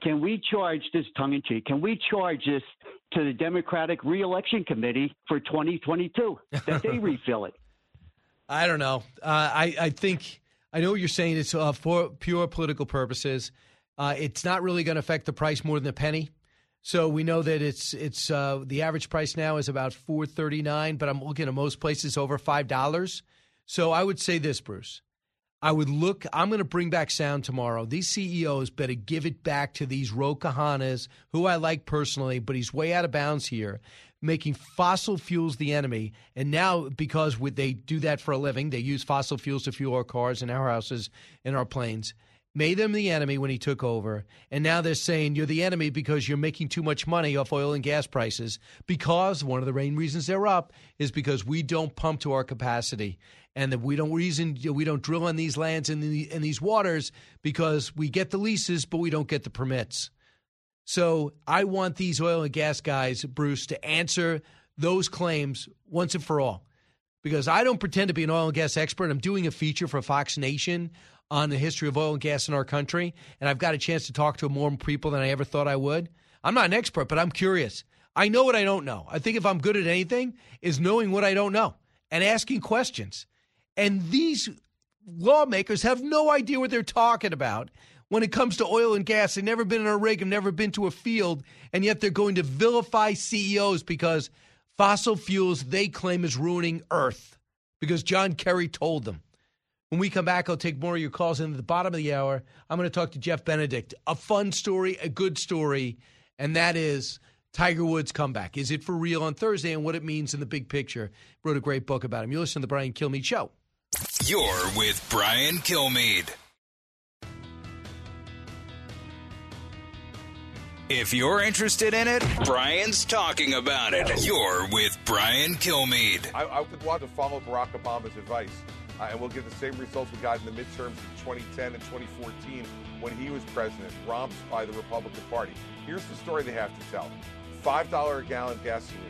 Can we charge this tongue in cheek? Can we charge this to the Democratic Reelection Committee for 2022 that they refill it? I don't know. Uh, I I think I know what you're saying. It's uh, for pure political purposes. Uh, it's not really going to affect the price more than a penny. So we know that it's it's uh, the average price now is about four thirty nine, but I'm looking at most places over five dollars. So I would say this, Bruce. I would look, I'm going to bring back sound tomorrow. These CEOs better give it back to these Ro Khannas, who I like personally, but he's way out of bounds here. making fossil fuels the enemy. And now, because they do that for a living, they use fossil fuels to fuel our cars and our houses and our planes made them the enemy when he took over, and now they're saying you're the enemy because you're making too much money off oil and gas prices. Because one of the main reasons they're up is because we don't pump to our capacity, and that we don't reason we don't drill on these lands and the, in these waters because we get the leases but we don't get the permits. So I want these oil and gas guys, Bruce, to answer those claims once and for all. Because I don't pretend to be an oil and gas expert. I'm doing a feature for Fox Nation on the history of oil and gas in our country, and I've got a chance to talk to more people than I ever thought I would. I'm not an expert, but I'm curious. I know what I don't know. I think if I'm good at anything, is knowing what I don't know and asking questions. And these lawmakers have no idea what they're talking about when it comes to oil and gas. They've never been in a rig, have never been to a field, and yet they're going to vilify CEOs because fossil fuels they claim is ruining Earth because John Kerry told them. When we come back, I'll take more of your calls. And at the bottom of the hour, I'm going to talk to Jeff Benedict. A fun story, a good story, and that is Tiger Woods' comeback. Is it for real on Thursday and what it means in the big picture? Wrote a great book about him. You listen to the Brian Kilmeade Show. You're with Brian Kilmeade. If you're interested in it, Brian's talking about it. You're with Brian Kilmeade. I, I would want to follow Barack Obama's advice uh, and we'll get the same results we got in the midterms in 2010 and 2014 when he was president, romped by the Republican Party. Here's the story they have to tell $5 a gallon gasoline,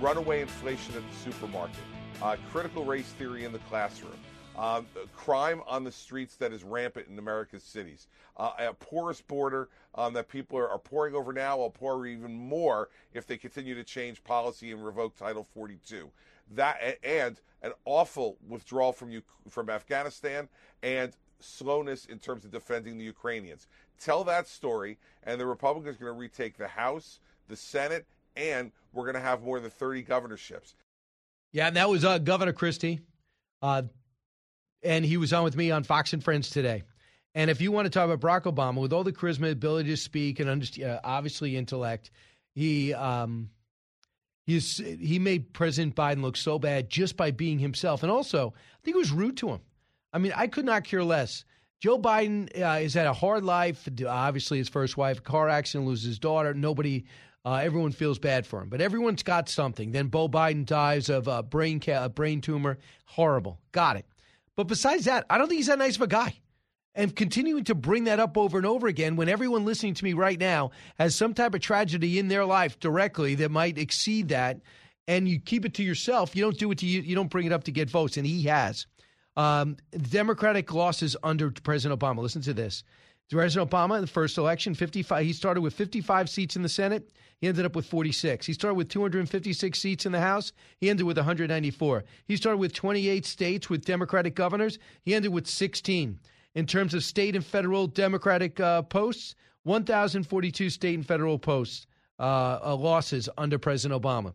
runaway inflation at the supermarket, uh, critical race theory in the classroom. Um, crime on the streets that is rampant in America's cities, uh, a porous border um, that people are, are, pouring over now, will pour even more if they continue to change policy and revoke Title 42 that and an awful withdrawal from you from Afghanistan and slowness in terms of defending the Ukrainians. Tell that story, and the Republicans are going to retake the House, the Senate, and we're going to have more than 30 governorships. Yeah, and that was uh, Governor Christie, uh, and he was on with me on Fox and Friends today. And if you want to talk about Barack Obama, with all the charisma, ability to speak, and uh, obviously intellect, he um, He's, he made President Biden look so bad just by being himself. And also, I think it was rude to him. I mean, I could not care less. Joe Biden uh, has had a hard life. Obviously, his first wife, car accident, loses his daughter. Nobody, uh, everyone feels bad for him. But everyone's got something. Then Bo Biden dies of a brain, ca- a brain tumor. Horrible. Got it. But besides that, I don't think he's that nice of a guy and continuing to bring that up over and over again when everyone listening to me right now has some type of tragedy in their life directly that might exceed that and you keep it to yourself you don't do it to you you don't bring it up to get votes and he has. Um, democratic losses under president obama. Listen to this. President obama in the first election 55 he started with 55 seats in the senate. He ended up with 46 he started with 256 seats in the house. He ended with 194 he started with 28 states with democratic governors. He ended with 16 in terms of state and federal Democratic uh, posts, 1,042 state and federal posts uh, uh, losses under President Obama.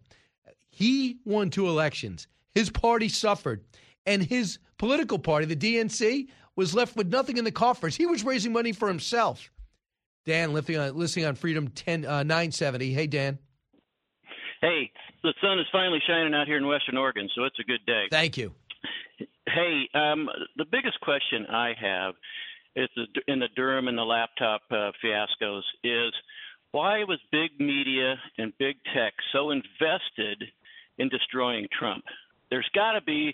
He won two elections. His party suffered, and his political party, the DNC, was left with nothing in the coffers. He was raising money for himself. Dan, listening on, listening on Freedom 10, uh, 970. Hey, Dan. Hey, the sun is finally shining out here in Western Oregon, so it's a good day. Thank you. Hey, um, the biggest question I have is in the Durham and the laptop uh, fiascos is why was big media and big tech so invested in destroying Trump? There's got to be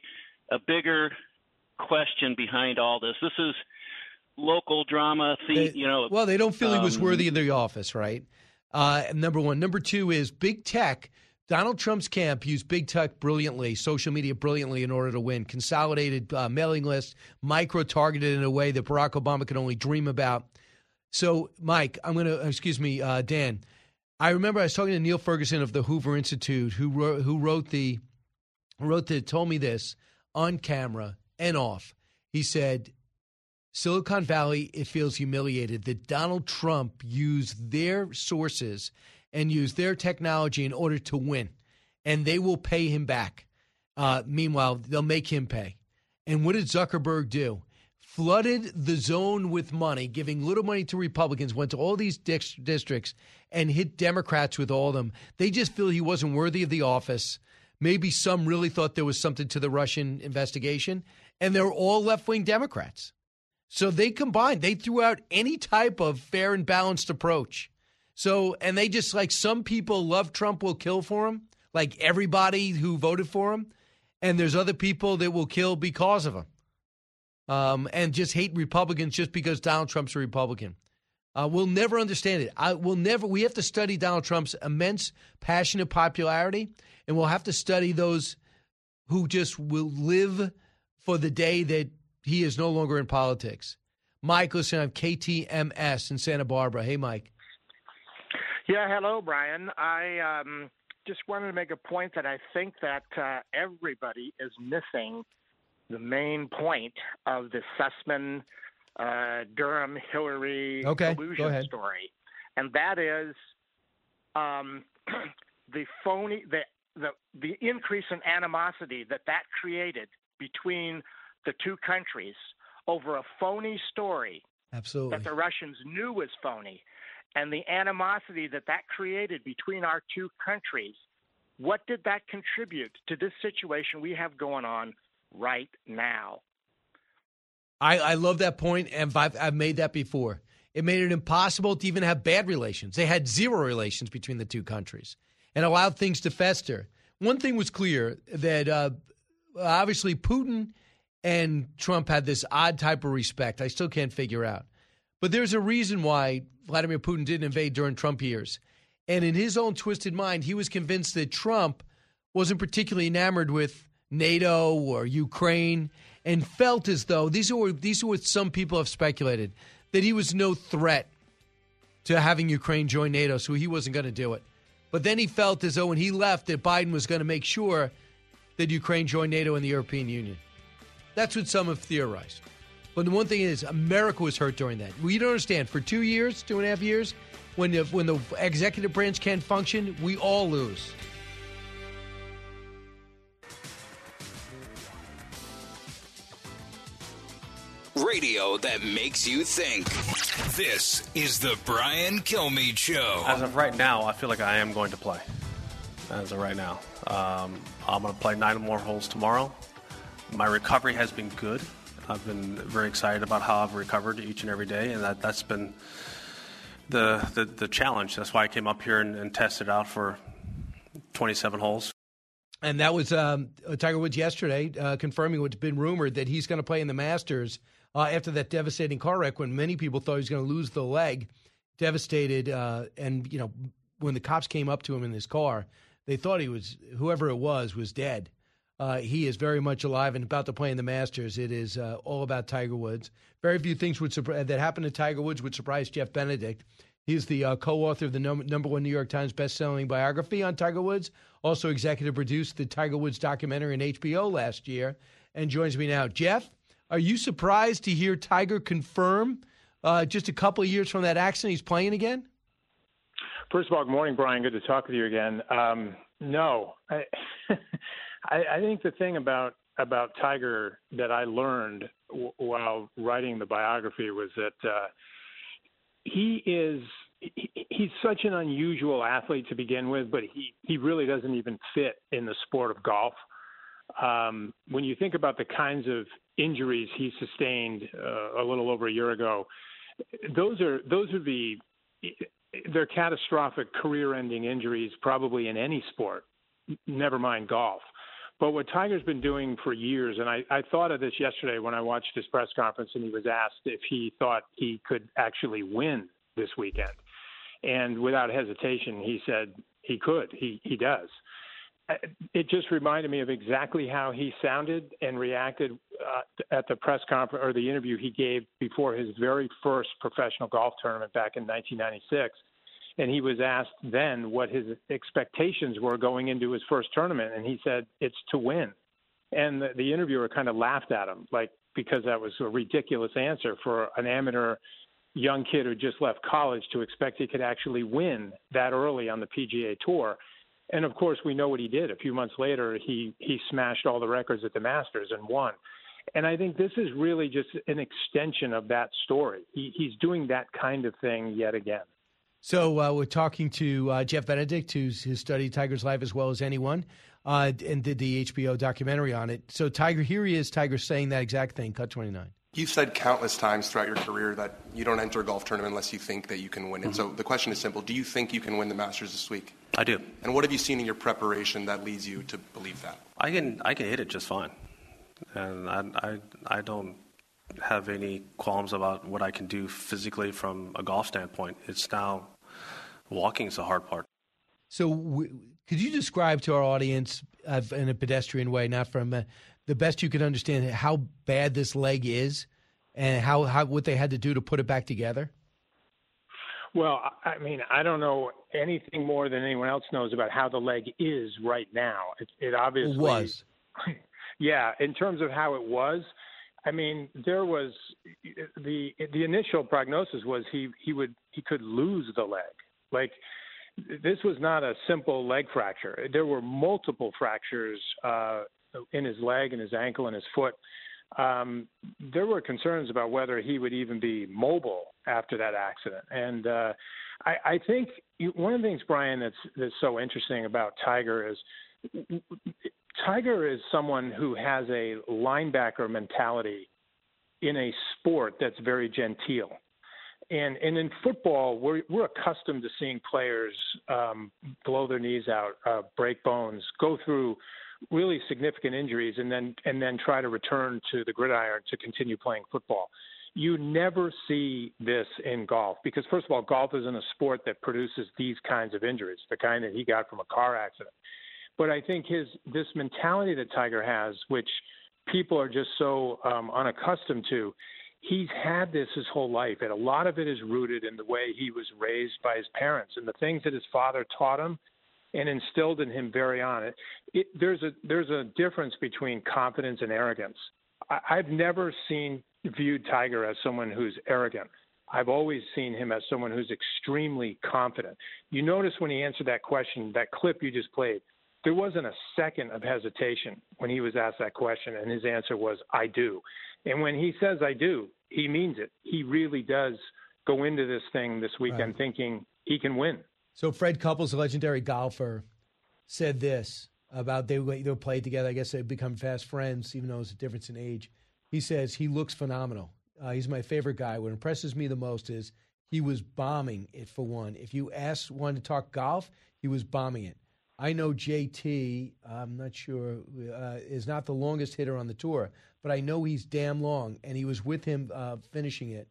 a bigger question behind all this. This is local drama, the, you know. Well, they don't feel um, he was um, worthy of the office, right? Uh, number one. Number two is big tech Donald Trump's camp used big tech brilliantly, social media brilliantly in order to win. Consolidated uh, mailing lists, micro targeted in a way that Barack Obama could only dream about. So, Mike, I'm going to, excuse me, uh, Dan. I remember I was talking to Niall Ferguson of the Hoover Institute, who wrote, who wrote the, wrote the, told me this on camera and off. He said, Silicon Valley, it feels humiliated that Donald Trump used their sources and use their technology in order to win, and they will pay him back. Uh, meanwhile, they'll make him pay. And what did Zuckerberg do? flooded the zone with money, giving little money to Republicans, went to all these dis- districts and hit Democrats with all of them. They just feel he wasn't worthy of the office. Maybe some really thought there was something to the Russian investigation, and they're all left wing Democrats. So they combined, they threw out any type of fair and balanced approach. So, and they just like some people love Trump will kill for him, like everybody who voted for him. And there's other people that will kill because of him um, and just hate Republicans just because Donald Trump's a Republican. Uh, we'll never understand it. I will never. We have to study Donald Trump's immense, passionate popularity, and we'll have to study those who just will live for the day that he is no longer in politics. Mike, listen, I'm KTMS in Santa Barbara. Hey, Mike. Yeah, hello, Brian. I um, just wanted to make a point that I think that uh, everybody is missing the main point of the Sussman, uh, Durham, Hillary okay, collusion story, and that is um, the phony the the the increase in animosity that that created between the two countries over a phony story Absolutely. that the Russians knew was phony, and the animosity that that created between our two countries. What did that contribute to this situation we have going on right now? I, I love that point, and I've, I've made that before. It made it impossible to even have bad relations. They had zero relations between the two countries and allowed things to fester. One thing was clear that uh, obviously Putin and Trump had this odd type of respect. I still can't figure out. But there's a reason why Vladimir Putin didn't invade during Trump years. And in his own twisted mind, he was convinced that Trump wasn't particularly enamored with NATO or Ukraine and felt as though these are these are what some people have speculated that he was no threat to having Ukraine join NATO, so he wasn't going to do it. But then he felt as though when he left that Biden was going to make sure that Ukraine joined NATO and the European Union. That's what some have theorized. But the one thing is, America was hurt during that. We don't understand. For two years, two and a half years, when the, when the executive branch can't function, we all lose. Radio that makes you think. This is the Brian Kilmeade Show. As of right now, I feel like I am going to play. As of right now, um, I'm going to play nine more holes tomorrow. My recovery has been good. I've been very excited about how I've recovered each and every day, and that, that's been the, the, the challenge. That's why I came up here and, and tested out for 27 holes. And that was um, Tiger Woods yesterday uh, confirming what's been rumored that he's going to play in the Masters uh, after that devastating car wreck when many people thought he was going to lose the leg. Devastated, uh, and you know when the cops came up to him in his car, they thought he was whoever it was was dead. Uh, he is very much alive and about to play in the Masters. It is uh, all about Tiger Woods. Very few things would surpri- that happened to Tiger Woods would surprise Jeff Benedict. He's the uh, co-author of the num- number one New York Times best-selling biography on Tiger Woods. Also, executive produced the Tiger Woods documentary on HBO last year, and joins me now. Jeff, are you surprised to hear Tiger confirm uh, just a couple of years from that accident he's playing again? First of all, good morning, Brian. Good to talk with you again. Um, no, I, I, I think the thing about about Tiger that I learned w- while writing the biography was that uh, he is he, he's such an unusual athlete to begin with, but he he really doesn't even fit in the sport of golf. Um, when you think about the kinds of injuries he sustained uh, a little over a year ago, those are those would be they're catastrophic career-ending injuries probably in any sport, never mind golf. But what Tiger's been doing for years, and I, I thought of this yesterday when I watched his press conference and he was asked if he thought he could actually win this weekend. And without hesitation, he said he could. He he does. It just reminded me of exactly how he sounded and reacted uh, at the press conference or the interview he gave before his very first professional golf tournament back in 1996. And he was asked then what his expectations were going into his first tournament, and he said it's to win. And the, the interviewer kind of laughed at him, like because that was a ridiculous answer for an amateur young kid who just left college to expect he could actually win that early on the PGA Tour. And of course, we know what he did. A few months later, he he smashed all the records at the Masters and won. And I think this is really just an extension of that story. He, he's doing that kind of thing yet again. So uh, we're talking to uh, Jeff Benedict, who's, who's studied Tiger's life as well as anyone, uh, and did the HBO documentary on it. So Tiger, here he is, Tiger saying that exact thing. Cut twenty nine. You've said countless times throughout your career that you don't enter a golf tournament unless you think that you can win it. Mm-hmm. So the question is simple: Do you think you can win the Masters this week? I do. And what have you seen in your preparation that leads you to believe that? I can I can hit it just fine, and I I, I don't have any qualms about what I can do physically from a golf standpoint. It's now walking is the hard part. So, w- could you describe to our audience uh, in a pedestrian way, not from uh, the best you could understand, how bad this leg is, and how, how what they had to do to put it back together? Well, I mean, I don't know anything more than anyone else knows about how the leg is right now. It, it obviously it was. yeah, in terms of how it was, I mean, there was the the initial prognosis was he he would he could lose the leg. Like this was not a simple leg fracture. There were multiple fractures uh, in his leg and his ankle and his foot. Um, there were concerns about whether he would even be mobile after that accident. And uh, I, I think one of the things, Brian, that's that's so interesting about Tiger is Tiger is someone who has a linebacker mentality in a sport that's very genteel. And and in football, we're we're accustomed to seeing players um, blow their knees out, uh, break bones, go through really significant injuries, and then and then try to return to the gridiron to continue playing football. You never see this in golf because first of all, golf isn't a sport that produces these kinds of injuries, the kind that he got from a car accident. But I think his this mentality that Tiger has, which people are just so um, unaccustomed to, he's had this his whole life, and a lot of it is rooted in the way he was raised by his parents and the things that his father taught him and instilled in him very on it. it there's a there's a difference between confidence and arrogance. I, I've never seen viewed Tiger as someone who's arrogant. I've always seen him as someone who's extremely confident. You notice when he answered that question, that clip you just played, there wasn't a second of hesitation when he was asked that question, and his answer was, I do. And when he says I do, he means it. He really does go into this thing this weekend right. thinking he can win. So Fred Couples, a legendary golfer, said this about they they played together. I guess they've become fast friends, even though there's a difference in age. He says he looks phenomenal. Uh, he's my favorite guy. What impresses me the most is he was bombing it for one. If you ask one to talk golf, he was bombing it. I know JT, I'm not sure, uh, is not the longest hitter on the tour, but I know he's damn long, and he was with him uh, finishing it.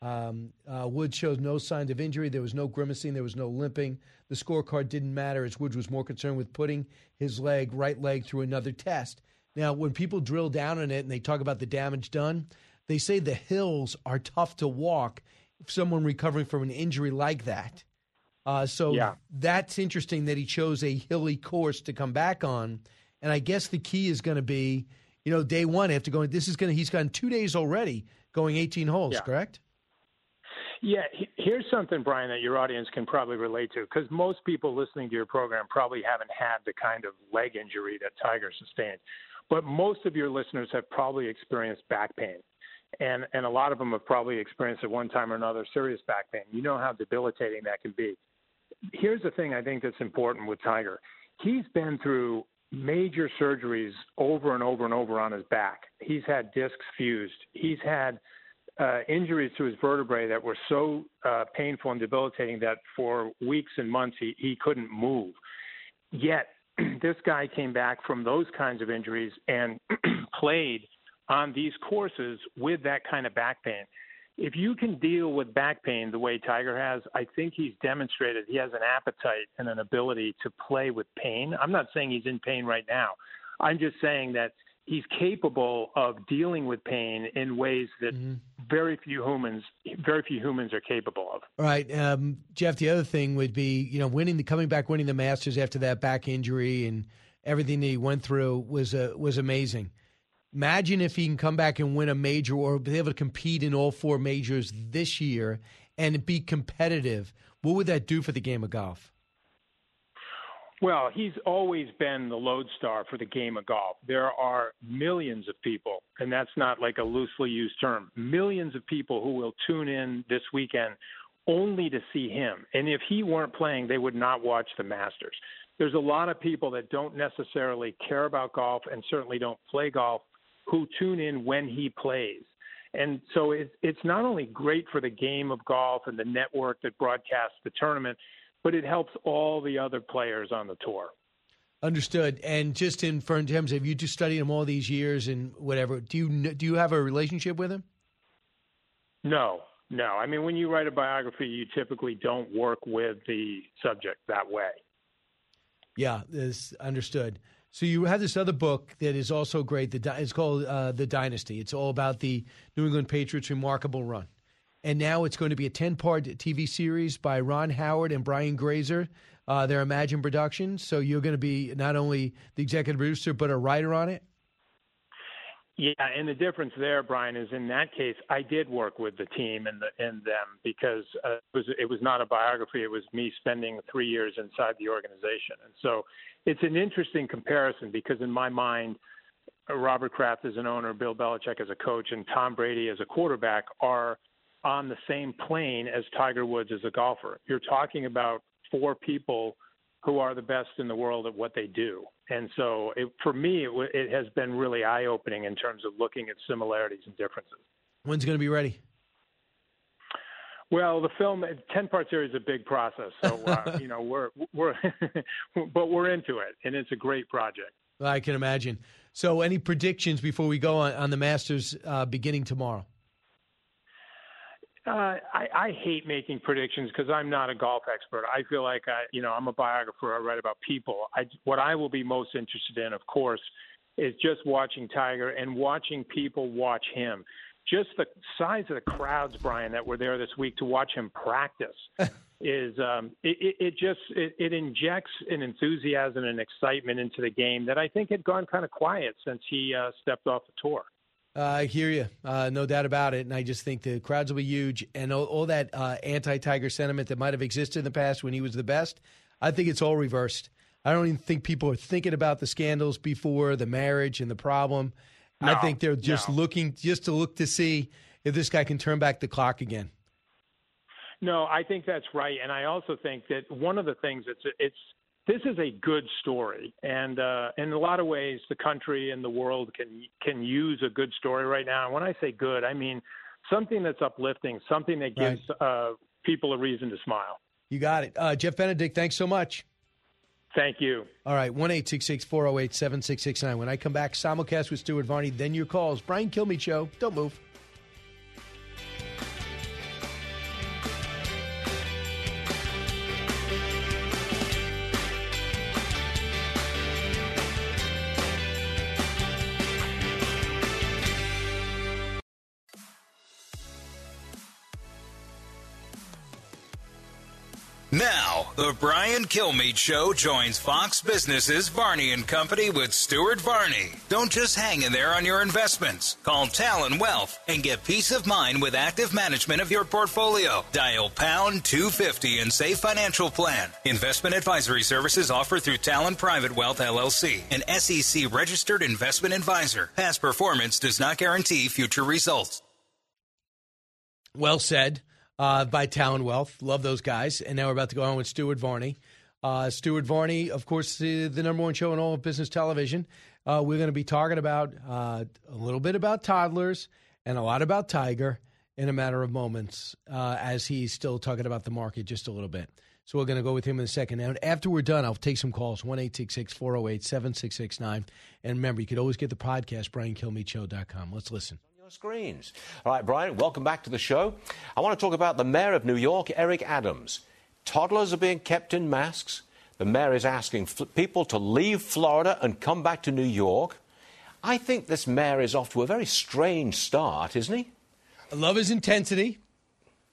Um, uh, Woods shows no signs of injury. There was no grimacing. There was no limping. The scorecard didn't matter as Woods was more concerned with putting his leg, right leg, through another test. Now, when people drill down on it and they talk about the damage done, they say the hills are tough to walk if someone recovering from an injury like that. Uh, so yeah. that's interesting that he chose a hilly course to come back on. And I guess the key is going to be, you know, day one after going. This is going to. He's gone two days already, going 18 holes. Yeah. Correct. Yeah, here's something, Brian, that your audience can probably relate to, because most people listening to your program probably haven't had the kind of leg injury that Tiger sustained. But most of your listeners have probably experienced back pain. And, and a lot of them have probably experienced at one time or another serious back pain. You know how debilitating that can be here's the thing I think that's important with Tiger. He's been through major surgeries over and over and over on his back. He's had discs fused. He's had uh, injuries to his vertebrae that were so uh, painful and debilitating that for weeks and months he, he couldn't move. Yet, this guy came back from those kinds of injuries and played on these courses with that kind of back pain if you can deal with back pain the way Tiger has, I think he's demonstrated he has an appetite and an ability to play with pain. I'm not saying he's in pain right now. I'm just saying that he's capable of dealing with pain in ways that mm-hmm. very few humans very few humans are capable of. All right, um, Jeff. The other thing would be you know winning the coming back winning the Masters after that back injury and everything that he went through was uh, was amazing. Imagine if he can come back and win a major or be able to compete in all four majors this year and be competitive. What would that do for the game of golf? Well, he's always been the lodestar for the game of golf. There are millions of people, and that's not like a loosely used term, millions of people who will tune in this weekend only to see him. And if he weren't playing, they would not watch the Masters. There's a lot of people that don't necessarily care about golf and certainly don't play golf who tune in when he plays. And so it, it's not only great for the game of golf and the network that broadcasts the tournament, but it helps all the other players on the tour. Understood. And just in terms of you just studied him all these years and whatever, do you do you have a relationship with him? No, no. I mean, when you write a biography, you typically don't work with the subject that way. Yeah, is understood. So you have this other book that is also great. The it's called uh, The Dynasty. It's all about the New England Patriots' remarkable run and now it's going to be a 10 part TV series by Ron Howard and Brian Grazer. Uh, their Imagine Productions. So you're going to be not only the executive producer, but a writer on it? Yeah, and the difference there, Brian, is in that case, I did work with the team and the, and them because uh, it was it was not a biography. It was me spending three years inside the organization, and so it's an interesting comparison because in my mind, Robert Kraft as an owner, Bill Belichick as a coach, and Tom Brady as a quarterback are on the same plane as Tiger Woods as a golfer. You're talking about four people who are the best in the world at what they do. And so it, for me, it, it has been really eye opening in terms of looking at similarities and differences. When's going to be ready? Well, the film ten part series is a big process, so uh, you know we're we're but we're into it, and it's a great project. I can imagine. So, any predictions before we go on, on the Masters uh, beginning tomorrow? Uh, I, I hate making predictions because I'm not a golf expert. I feel like I, you know, I'm a biographer. I write about people. I, what I will be most interested in, of course, is just watching Tiger and watching people watch him. Just the size of the crowds, Brian, that were there this week to watch him practice is um, it, it, it just it, it injects an enthusiasm and excitement into the game that I think had gone kind of quiet since he uh, stepped off the tour. Uh, I hear you, uh, no doubt about it. And I just think the crowds will be huge, and all, all that uh, anti-Tiger sentiment that might have existed in the past when he was the best, I think it's all reversed. I don't even think people are thinking about the scandals before the marriage and the problem. No, I think they're just no. looking just to look to see if this guy can turn back the clock again. No, I think that's right, and I also think that one of the things that's it's this is a good story, and uh, in a lot of ways, the country and the world can can use a good story right now. And when I say good, I mean something that's uplifting, something that gives right. uh, people a reason to smile. You got it, uh, Jeff Benedict. Thanks so much. Thank you. All right, one eight six six four zero eight seven six six nine. When I come back, simulcast with Stuart Varney. Then your calls. Brian Kilmeade Show. Don't move. The Brian Kilmeade Show joins Fox Business's Varney and Company with Stuart Varney. Don't just hang in there on your investments. Call Talon Wealth and get peace of mind with active management of your portfolio. Dial pound 250 and save financial plan. Investment advisory services offered through Talon Private Wealth LLC, an SEC registered investment advisor. Past performance does not guarantee future results. Well said uh, by Talon Wealth. Love those guys. And now we're about to go on with Stuart Varney. Uh, Stuart Varney, of course, the, the, number one show in all of business television. Uh, we're going to be talking about uh, a little bit about toddlers and a lot about Tiger in a matter of moments uh, as he's still talking about the market just a little bit. So we're going to go with him in a second. And after we're done, I'll take some calls 1 408 7669. And remember, you could always get the podcast, briankilmeadshow.com. Let's listen screens. All right, Brian, welcome back to the show. I want to talk about the mayor of New York, Eric Adams. Toddlers are being kept in masks. The mayor is asking people to leave Florida and come back to New York. I think this mayor is off to a very strange start, isn't he? I love his intensity.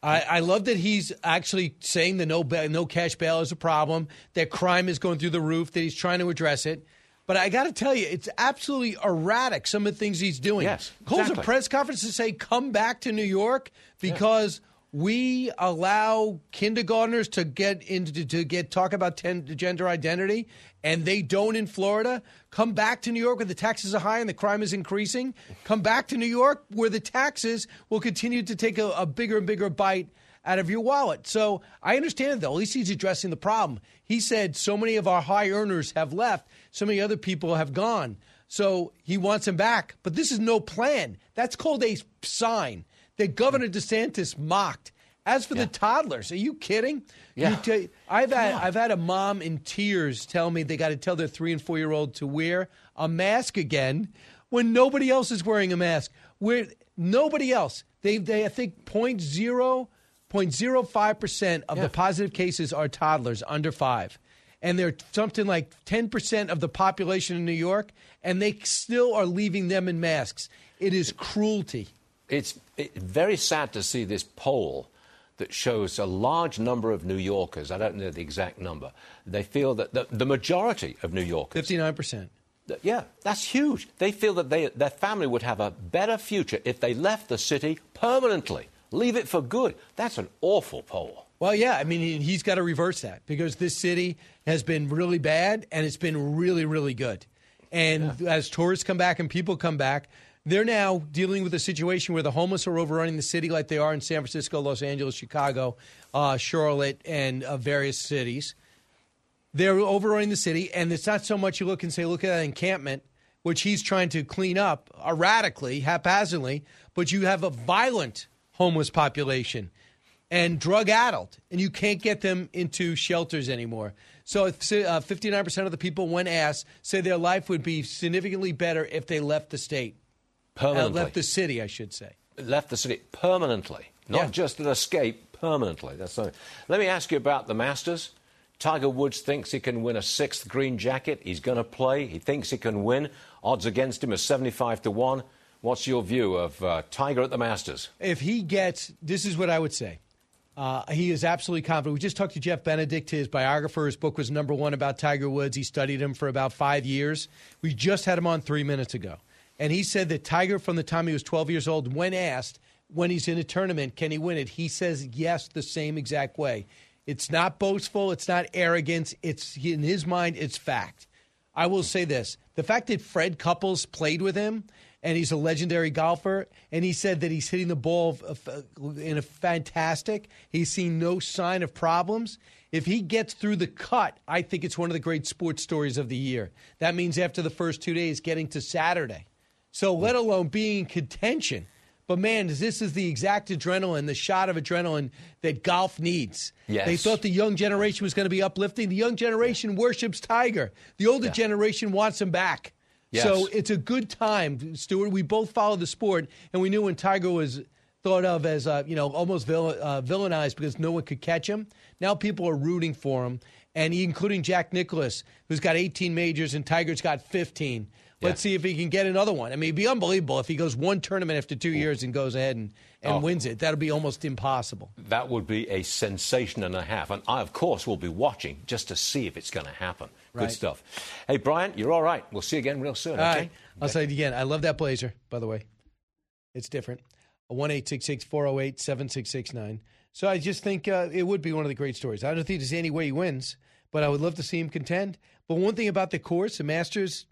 I, I, love that he's actually saying the no, no cash bail is a problem, that crime is going through the roof, that he's trying to address it. But I got to tell you, it's absolutely erratic, some of the things he's doing. Yes. Holds exactly. a press conference to say, come back to New York because. Yeah. we allow kindergartners to get into to get talk about ten, gender identity, and they don't in Florida. Come back to New York where the taxes are high and the crime is increasing. Come back to New York where the taxes will continue to take a, a bigger and bigger bite out of your wallet. So I understand though. At least he's addressing the problem. He said so many of our high earners have left, so many other people have gone. So he wants them back. But this is no plan. That's called a sign that Governor DeSantis mocked. As for the toddlers, are you kidding? Yeah. You ta- I've had I've had a mom in tears tell me they got to tell their three and four year old to wear a mask again when nobody else is wearing a mask. Where nobody else. They they I think point zero point zero five percent of the positive cases are toddlers under five. And they're something like 10% of the population in New York, and they still are leaving them in masks. It is cruelty. It's it, very sad to see this poll that shows a large number of New Yorkers, I don't know the exact number, they feel that the, the majority of New Yorkers. 59%. Th- Yeah, that's huge. They feel that they, their family would have a better future if they left the city permanently. Leave it for good. That's an awful poll. Well, yeah, I mean, he- he's got to reverse that because this city has been really bad and it's been really, really good. And as tourists come back and people come back, they're now dealing with a situation where the homeless are overrunning the city like they are in San Francisco, Los Angeles, Chicago, uh, Charlotte, and uh, various cities. They're overrunning the city, and it's not so much you look and say, look at that encampment, which he's trying to clean up erratically, haphazardly, but you have a violent homeless population and drug addled, and you can't get them into shelters anymore. So, uh, 59% of the people, when asked, say their life would be significantly better if they left the state. Uh, left the city, I should say. left the city permanently, not Yeah. just an escape, permanently. That's something. Let me ask you about the Masters. Tiger Woods thinks he can win a sixth green jacket. He's going to play. He thinks he can win. Odds against him are 75 to 1. What's your view of uh, Tiger at the Masters? if he gets, this is what I would say. Uh, he is absolutely confident. We just talked to Jeff Benedict, his biographer. His book was number one about Tiger Woods. He studied him for about five years. We just had him on three minutes ago. And he said that Tiger, from the time he was 12 years old, when asked when he's in a tournament, can he win it? He says yes the same exact way. It's not boastful, it's not arrogance. It's in his mind, it's fact. I will say this the fact that Fred Couples played with him and he's a legendary golfer, and he said that he's hitting the ball in a fantastic. He's seen no sign of problems. If he gets through the cut, I think it's one of the great sports stories of the year. That means after the first two days, getting to Saturday. So, let mm. alone being in contention. But man, this is the exact adrenaline, the shot of adrenaline that golf needs. Yes. They thought the young generation was going to be uplifting. The young generation worships Tiger. The older generation wants him back. Yes. So it's a good time, Stuart. We both follow the sport, and we knew when Tiger was thought of as uh, you know almost vill- uh, villainized because no one could catch him. Now people are rooting for him, and including Jack Nicklaus, who's got 18 majors, and Tiger's got 15. Let's see if he can get another one. I mean, it'd be unbelievable if he goes one tournament after two years and goes ahead and, and Oh. wins it. That'll be almost impossible. That would be a sensation and a half. And I, of course, will be watching just to see if it's going to happen. Right. Good stuff. Hey, Brian, you're all right. We'll see you again real soon, All okay? right. I'll say it again. I love that blazer, by the way. It's different. One eight six six four zero eight seven six six nine. So I just think uh, it would be one of the great stories. I don't think there's any way he wins, but I would love to see him contend. But one thing about the course, the Masters,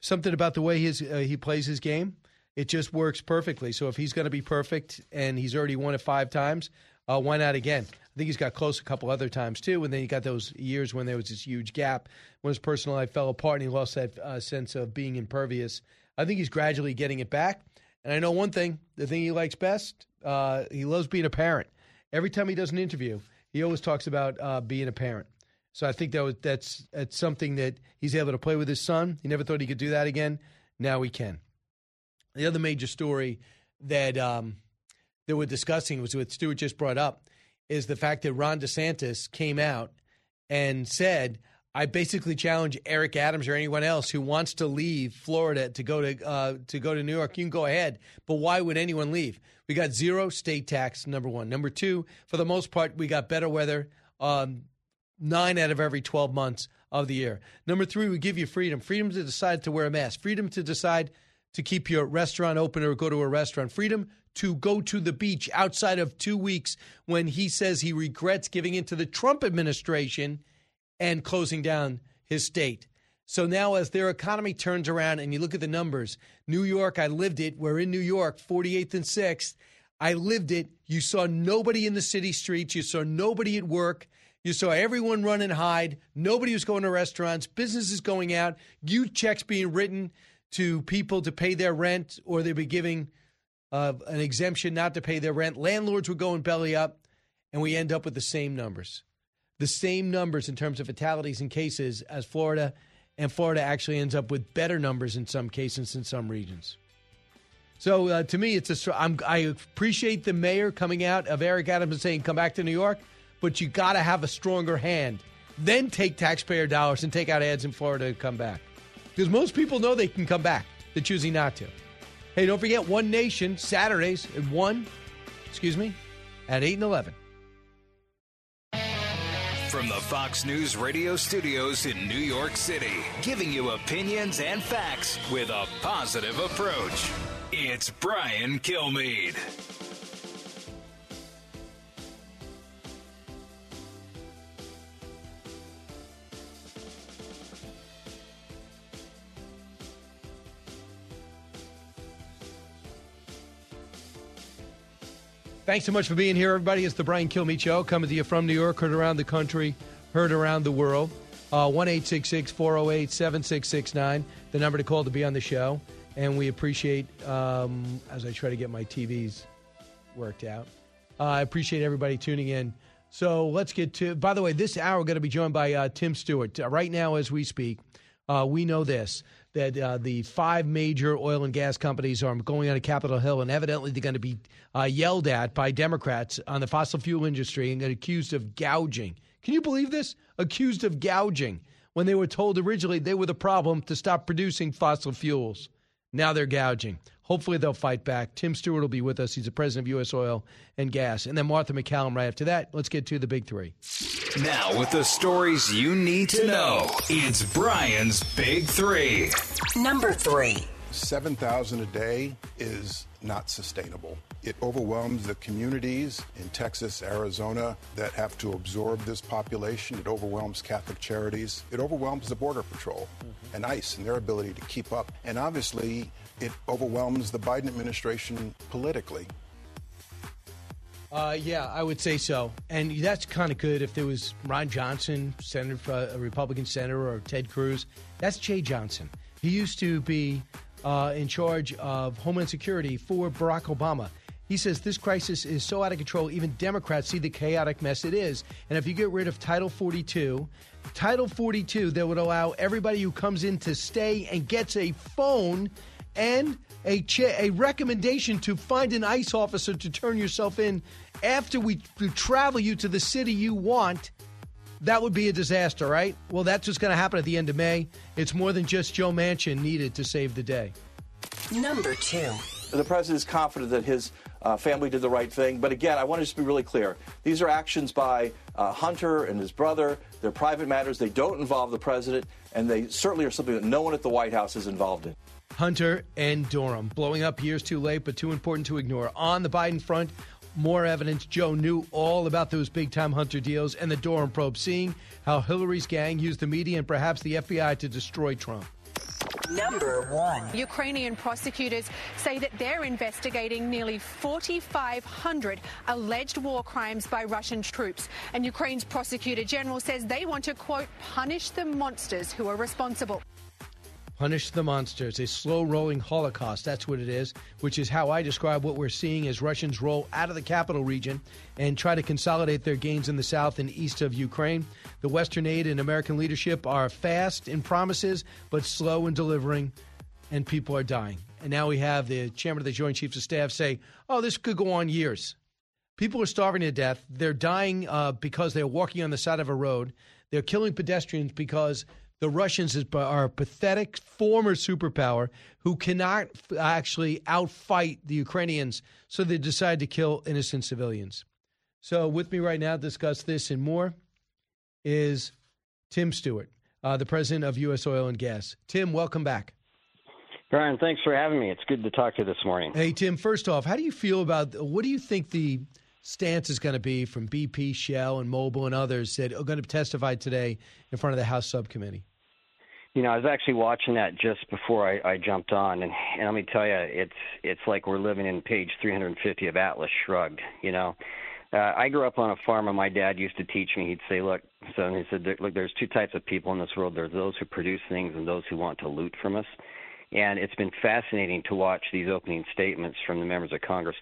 something about the way his, uh, he plays his game, it just works perfectly. So if he's going to be perfect and he's already won it five times, uh, why not again? I think he's got close a couple other times too. And then he got those years when there was this huge gap when his personal life fell apart and he lost that uh, sense of being impervious. I think he's gradually getting it back. And I know one thing: the thing he likes best, uh, he loves being a parent. Every time he does an interview, he always talks about uh, being a parent. So I think that was, that's that's something that he's able to play with his son. He never thought he could do that again. Now he can. The other major story that um, that we're discussing was what Stuart just brought up is the fact that Ron DeSantis came out and said, "I basically challenge Eric Adams or anyone else who wants to leave Florida to go to uh, to go to New York. You can go ahead, but why would anyone leave? We got zero state tax. Number one. Number two. For the most part, we got better weather. Um, nine out of every 12 months of the year. Number three, we give you freedom freedom to decide to wear a mask, freedom to decide to keep your restaurant open or go to a restaurant. Freedom to go to the beach outside of two weeks when he says he regrets giving in to the Trump administration and closing down his state. So now, as their economy turns around and you look at the numbers, New York, I lived it. We're in New York, 48th and 6th. I lived it. You saw nobody in the city streets. You saw nobody at work. You saw everyone run and hide. Nobody was going to restaurants. Businesses going out. Huge checks being written to people to pay their rent, or they'd be giving uh, an exemption not to pay their rent. Landlords would go and belly up, and we end up with the same numbers. The same numbers in terms of fatalities and cases as Florida, and Florida actually ends up with better numbers in some cases in some regions. So uh, to me, it's a. I'm, I appreciate the mayor coming out of Eric Adams and saying, "Come back to New York," but you got to have a stronger hand. Then take taxpayer dollars and take out ads in Florida and come back, because most people know they can come back. They're choosing not to. Hey, don't forget One Nation Saturdays at one. Excuse me, at eight and eleven. From the Fox News radio studios in New York City, giving you opinions and facts with a positive approach. It's Brian Kilmeade. Thanks so much for being here, everybody. It's the Brian Kilmeade Show, coming to you from New York, heard around the country, heard around the world. Uh, one eight six six four zero eight seven six six nine, the number to call to be on the show. And we appreciate, um, as I try to get my TVs worked out, uh, I appreciate everybody tuning in. So let's get to, by the way, this hour we're going to be joined by uh, Tim Stewart. Uh, right now, as we speak, uh, we know this that uh, the five major oil and gas companies are going on to Capitol Hill, and evidently they're going to be uh, yelled at by Democrats on the fossil fuel industry and accused of gouging. Can you believe this? Accused of gouging when they were told originally they were the problem to stop producing fossil fuels. Now they're gouging. Hopefully they'll fight back. Tim Stewart will be with us. He's the president of U.S. Oil and Gas. And then Martha McCallum right after that. Let's get to the big three. Now, with the stories you need to know, it's Brian's Big Three. Number three. 7,000 a day is not sustainable. It overwhelms the communities in Texas, Arizona that have to absorb this population. It overwhelms Catholic charities. It overwhelms the Border Patrol and ICE and their ability to keep up. And obviously, it overwhelms the Biden administration politically. Uh, yeah, I would say so. And that's kind of good if there was Ron Johnson, Senator, uh, a Republican senator, or Ted Cruz. That's Jeh Johnson. He used to be uh, in charge of Homeland Security for Barack Obama. He says this crisis is so out of control, even Democrats see the chaotic mess it is. And if you get rid of Title 42, Title 42 that would allow everybody who comes in to stay and gets a phone and a, cha- a recommendation to find an ICE officer to turn yourself in after we travel you to the city you want. That would be a disaster, right? Well, that's what's going to happen at the end of May. It's more than just Joe Manchin needed to save the day. Number two. The president is confident that his uh, family did the right thing. But again, I want to just be really clear. These are actions by uh, Hunter and his brother. They're private matters. They don't involve the president, and they certainly are something that no one at the White House is involved in. Hunter and Durham blowing up years too late, but too important to ignore. On the Biden front, more evidence. Joe knew all about those big time Hunter deals and the Durham probe, seeing how Hillary's gang used the media and perhaps the FBI to destroy Trump. Number one. Ukrainian prosecutors say that they're investigating nearly 4,500 alleged war crimes by Russian troops. And Ukraine's prosecutor general says they want to, quote, punish the monsters who are responsible. Punish the monsters, a slow rolling Holocaust. That's what it is, which is how I describe what we're seeing as Russians roll out of the capital region and try to consolidate their gains in the south and east of Ukraine. The Western aid and American leadership are fast in promises, but slow in delivering, and people are dying. And now we have the chairman of the Joint Chiefs of Staff say, oh, this could go on years. People are starving to death. They're dying uh, because they're walking on the side of a road. They're killing pedestrians because the Russians are a pathetic former superpower who cannot actually outfight the Ukrainians, so they decide to kill innocent civilians. So, with me right now to discuss this and more is Tim Stewart, uh, the president of U.S. Oil and Gas. Tim, welcome back. Brian, thanks for having me. It's good to talk to you this morning. Hey, Tim, first off, how do you feel about what do you think the stance is going to be from BP, Shell, and Mobil and others that are going to testify today in front of the House subcommittee? You know, I was actually watching that just before I, I jumped on, and, and let me tell you, it's it's like we're living in page 350 of Atlas Shrugged. You know, uh, I grew up on a farm, and my dad used to teach me. He'd say, "Look, son," he said, "Look, there's two types of people in this world. There's those who produce things, and those who want to loot from us." And it's been fascinating to watch these opening statements from the members of Congress.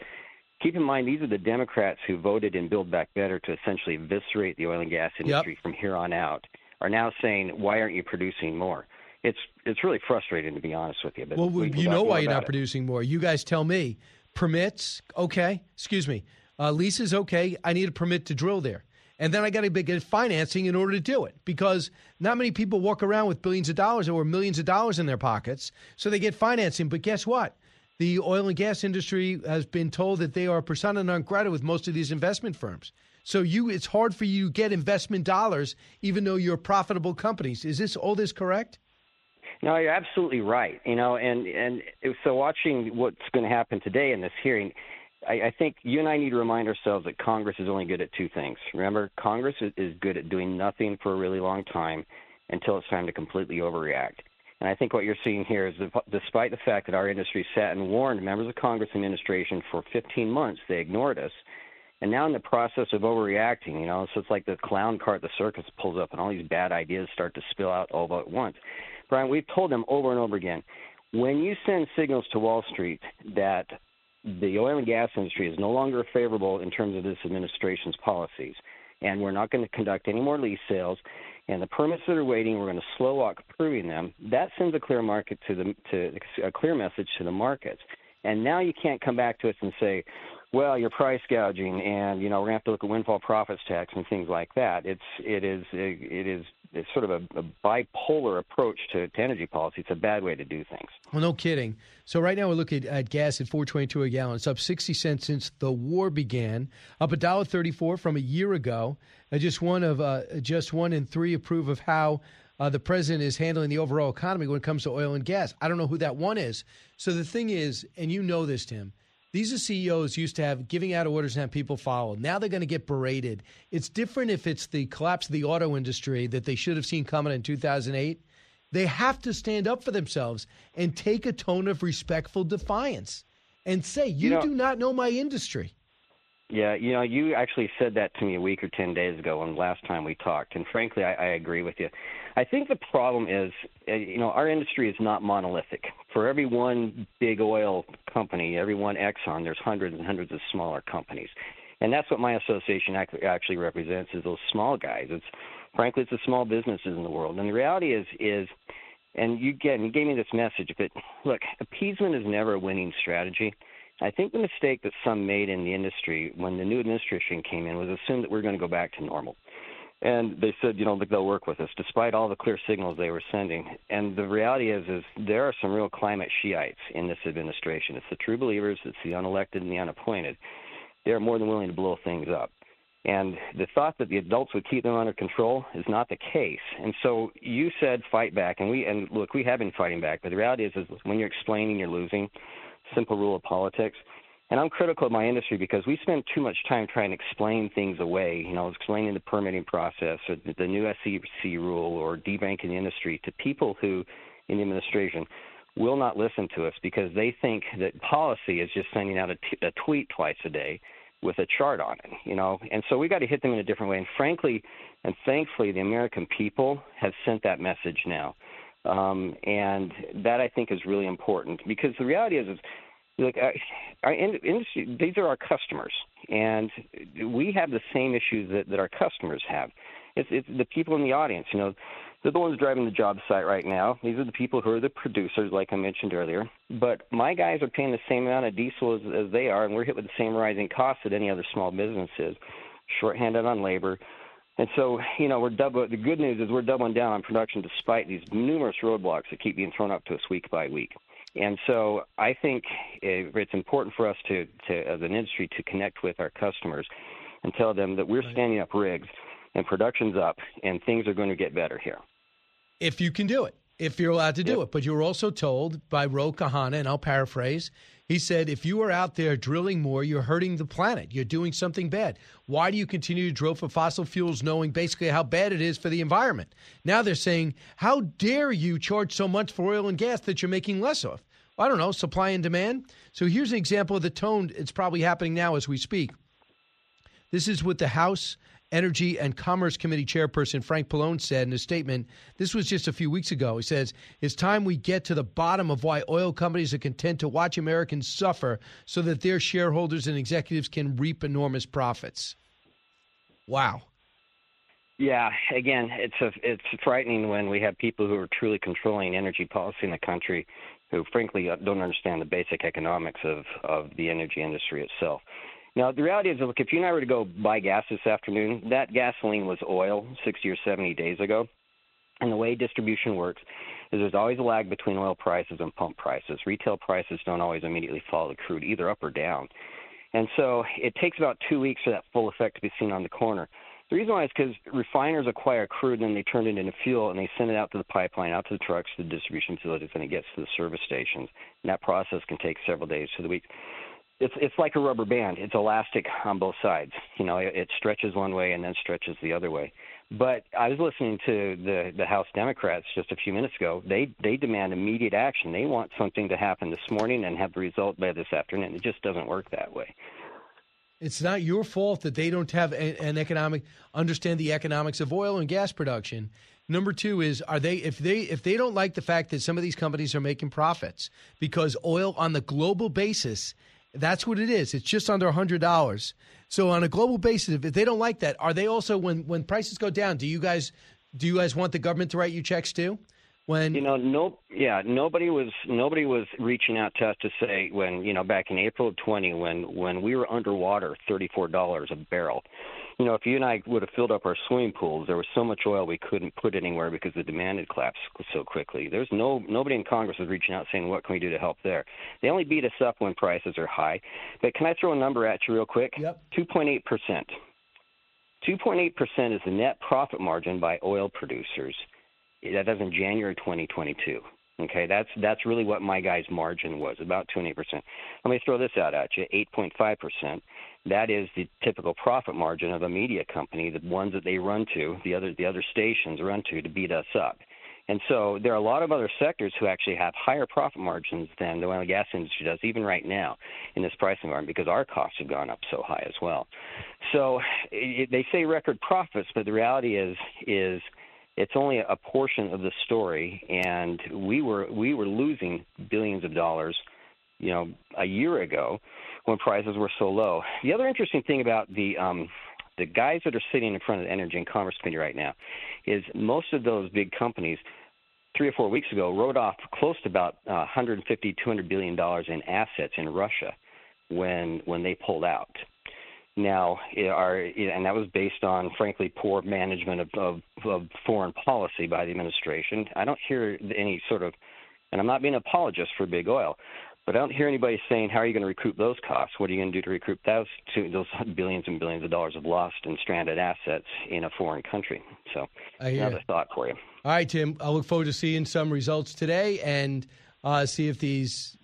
Keep in mind, these are the Democrats who voted in Build Back Better to essentially eviscerate the oil and gas industry yep. from here on out are now saying, "Why aren't you producing more?" It's it's really frustrating to be honest with you. But well, we, you know why you're not it. producing more. You guys tell me. Permits, okay. Excuse me. Uh, leases, okay. I need a permit to drill there, and then I got to get financing in order to do it because not many people walk around with billions of dollars or millions of dollars in their pockets, so they get financing. But guess what? The oil and gas industry has been told that they are persona non grata with most of these investment firms. So you, it's hard for you to get investment dollars, even though you're profitable companies. Is this all this correct? No, you're absolutely right. You know, and and so watching what's going to happen today in this hearing, I, I think you and I need to remind ourselves that Congress is only good at two things. Remember, Congress is, is good at doing nothing for a really long time until it's time to completely overreact. And I think what you're seeing here is, that despite the fact that our industry sat and warned members of Congress and administration for 15 months, they ignored us. And now in the process of overreacting, you know, so it's like the clown car at the circus pulls up and all these bad ideas start to spill out all at once. Brian, we've told them over and over again when you send signals to Wall Street that the oil and gas industry is no longer favorable in terms of this administration's policies, and we're not going to conduct any more lease sales, and the permits that are waiting, we're going to slow walk approving them. That sends a clear market to the to a clear message to the markets. And now you can't come back to us and say, well, you're price gouging, and you know we're going to have to look at windfall profits tax and things like that. It's it is it is it's sort of a, a bipolar approach to, to, energy policy. It's a bad way to do things. Well, no kidding. So right now we're looking at gas at 4.22 a gallon. It's up 60 cents since the war began, up a dollar 34 from a year ago. Uh, just one of uh, just one in three approve of how. Uh, the president is handling the overall economy when it comes to oil and gas. I don't know who that one is. So the thing is, and you know this, Tim, these are CEOs used to have giving out orders and have people follow. Now they're going to get berated. It's different if it's the collapse of the auto industry that they should have seen coming in 2008. They have to stand up for themselves and take a tone of respectful defiance and say, You, you know, do not know my industry. Yeah, you know, you actually said that to me a week or 10 days ago when last time we talked. And frankly, I, I agree with you. I think the problem is, uh, you know, our industry is not monolithic. For every one big oil company, every one Exxon, there's hundreds and hundreds of smaller companies. And that's what my association actually represents is those small guys. It's frankly, it's the small businesses in the world. And the reality is, is, and you again, you gave me this message, but look, appeasement is never a winning strategy. I think the mistake that some made in the industry when the new administration came in was assume that we're going to go back to normal. And they said, you know, they'll work with us, despite all the clear signals they were sending. And the reality is, is there are some real climate Shiites in this administration. It's the true believers, it's the unelected and the unappointed. They're more than willing to blow things up. And the thought that the adults would keep them under control is not the case. And so you said fight back, and we and look, we have been fighting back. But the reality is, is when you're explaining, you're losing simple rule of politics. And I'm critical of my industry because we spend too much time trying to explain things away, you know, explaining the permitting process or the new SEC rule or debanking the industry to people who, in the administration, will not listen to us because they think that policy is just sending out a, t- a tweet twice a day with a chart on it, you know. And so we got to hit them in a different way. And frankly, and thankfully, the American people have sent that message now. Um, and that I think is really important because the reality is, is look, our industry, these are our customers, and we have the same issues that, that our customers have. It's, it's the people in the audience, you know, they're the ones driving the job site right now. These are the people who are the producers, like I mentioned earlier. But my guys are paying the same amount of diesel as, as they are, and we're hit with the same rising costs that any other small business is. Shorthanded on labor, and so, you know, we're double. The good news is we're doubling down on production despite these numerous roadblocks that keep being thrown up to us week by week. And so, I think it's important for us to, to as an industry, to connect with our customers and tell them that we're standing up rigs and production's up and things are going to get better here. If you can do it. If you're allowed to do it. But you were also told by Ro Khanna, and I'll paraphrase. He said, if you are out there drilling more, you're hurting the planet. You're doing something bad. Why do you continue to drill for fossil fuels knowing basically how bad it is for the environment? Now they're saying, how dare you charge so much for oil and gas that you're making less of? I don't know, supply and demand. So here's an example of the tone. It's probably happening now as we speak. This is with the House Energy and Commerce Committee chairperson Frank Pallone said in a statement. This was just a few weeks ago. He says, It's time we get to the bottom of why oil companies are content to watch Americans suffer so that their shareholders and executives can reap enormous profits. Wow. Yeah, again, it's a, it's frightening when we have people who are truly controlling energy policy in the country who frankly don't understand the basic economics of, of the energy industry itself. Now, the reality is, look, if you and I were to go buy gas this afternoon, that gasoline was oil 60 or 70 days ago. And the way distribution works is there's always a lag between oil prices and pump prices. Retail prices don't always immediately follow the crude, either up or down. And so it takes about two weeks for that full effect to be seen on the corner. The reason why is because refiners acquire crude and then they turn it into fuel and they send it out to the pipeline, out to the trucks, to the distribution facilities, and it gets to the service stations. And that process can take several days to the week it's it's like a rubber band. It's elastic on both sides. You know, it, it stretches one way and then stretches the other way. But I was listening to the the House Democrats just a few minutes ago. They they demand immediate action. They want something to happen this morning and have the result by this afternoon. It just doesn't work that way. It's not your fault that they don't have an economic understand the economics of oil and gas production. Number two is are they if they if they don't like the fact that some of these companies are making profits because oil on the global basis that's what it is. It's just under $100. So on a global basis, if they don't like that, are they also when when prices go down, do you guys do you guys want the government to write you checks too? When you know, no, yeah, nobody was nobody was reaching out to us to say when you know back in April of 20 when when we were underwater, $34 a barrel you know, if you and I would have filled up our swimming pools, there was so much oil we couldn't put anywhere because the demand had collapsed so quickly. There's no nobody in Congress was reaching out saying, "What can we do to help there?" They only beat us up when prices are high. But can I throw a number at you real quick? Yep. 2.8 percent. 2.8 percent is the net profit margin by oil producers. That is in January 2022. Okay, that's that's really what my guy's margin was, about 28 percent. Let me throw this out at you: 8.5 percent that is the typical profit margin of a media company, the ones that they run to, the other the other stations run to to beat us up. And so there are a lot of other sectors who actually have higher profit margins than the oil and gas industry does, even right now in this price environment, because our costs have gone up so high as well. So it, they say record profits, but the reality is is it's only a portion of the story, and we were we were losing billions of dollars, you know, a year ago when prices were so low. The other interesting thing about the um, the guys that are sitting in front of the Energy and Commerce Committee right now is most of those big companies three or four weeks ago wrote off close to about uh, 150 200 billion dollars in assets in Russia when when they pulled out. Now, our and that was based on, frankly, poor management of, of, of foreign policy by the administration. I don't hear any sort of, and I'm not being an apologist for big oil, but I don't hear anybody saying how are you going to recoup those costs? What are you going to do to recoup those to those billions and billions of dollars of lost and stranded assets in a foreign country? So another thought for you. All right, Tim. I look forward to seeing some results today and uh, see if these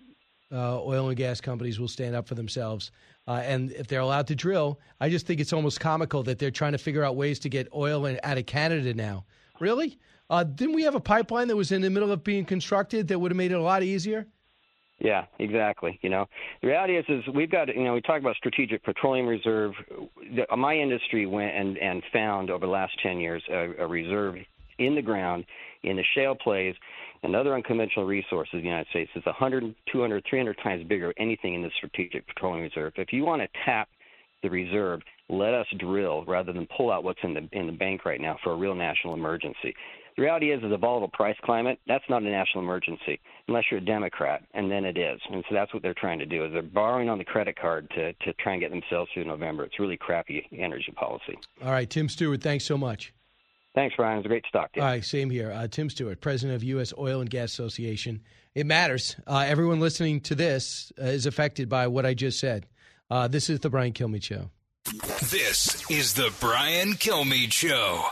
uh, oil and gas companies will stand up for themselves. Uh, and if they're allowed to drill, I just think it's almost comical that they're trying to figure out ways to get oil in, out of Canada now. Really? Uh, didn't we have a pipeline that was in the middle of being constructed that would have made it a lot easier? Yeah, exactly. You know, the reality is, is we've got, you know, we talk about strategic petroleum reserve. Uh, my industry went and, and found over the last 10 years a, a reserve in the ground in the shale plays and other unconventional resources in the United States is 100, 200, 300 times bigger than anything in the strategic petroleum reserve. If you want to tap the reserve, let us drill rather than pull out what's in the in the bank right now for a real national emergency. The reality is, is a volatile price climate. That's not a national emergency unless you're a Democrat, and then it is. And so that's what they're trying to do. Is they're borrowing on the credit card to to try and get themselves through November. It's really crappy energy policy. All right, Tim Stewart, thanks so much. Thanks, Ryan. It's a great talk to All right, same here. Uh, Tim Stewart, president of U.S. Oil and Gas Association. It matters. Uh, everyone listening to this uh, is affected by what I just said. Uh, this is the Brian Kilmeade Show. This is the Brian Kilmeade Show.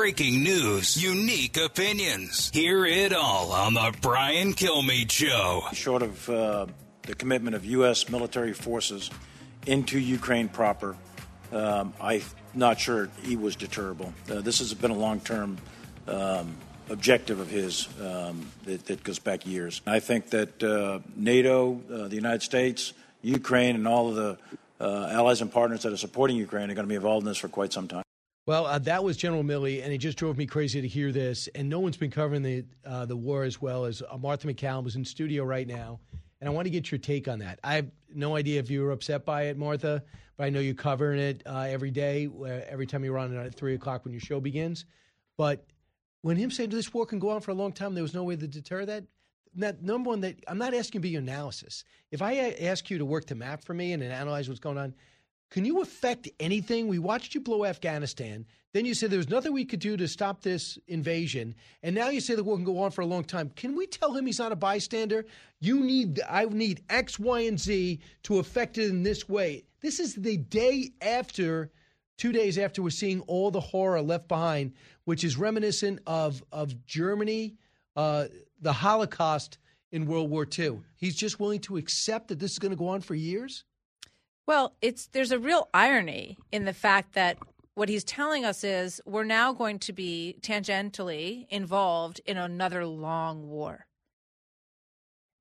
Breaking news, unique opinions. Hear it all on The Brian Kilmeade Show. Short of uh, the commitment of U.S. military forces into Ukraine proper, um, I'm not sure he was deterrable. Uh, this has been a long term um, objective of his um, that, that, goes back years. I think that uh, NATO, uh, the United States, Ukraine, and all of the uh, allies and partners that are supporting Ukraine are going to be involved in this for quite some time. Well, uh, that was General Milley, and it just drove me crazy to hear this. And no one's been covering the uh, the war as well as uh, Martha McCallum is in studio right now, and I want to get your take on that. I have no idea if you were upset by it, Martha, but I know you're covering it uh, every day, every time you're on at three o'clock when your show begins. But when him saying this war can go on for a long time, there was no way to deter that. Number one, that I'm not asking you to be your analysis. If I ask you to work the map for me and analyze what's going on, can you affect anything? We watched you blow Afghanistan. Then you said there was nothing we could do to stop this invasion, and now you say the war can go on for a long time. Can we tell him he's not a bystander? You need, I need X, Y, and Z to affect it in this way. This is the day after, two days after we're seeing all the horror left behind, which is reminiscent of of Germany, uh, the Holocaust in World War II. He's just willing to accept that this is going to go on for years. Well, it's there's a real irony in the fact that what he's telling us is we're now going to be tangentially involved in another long war.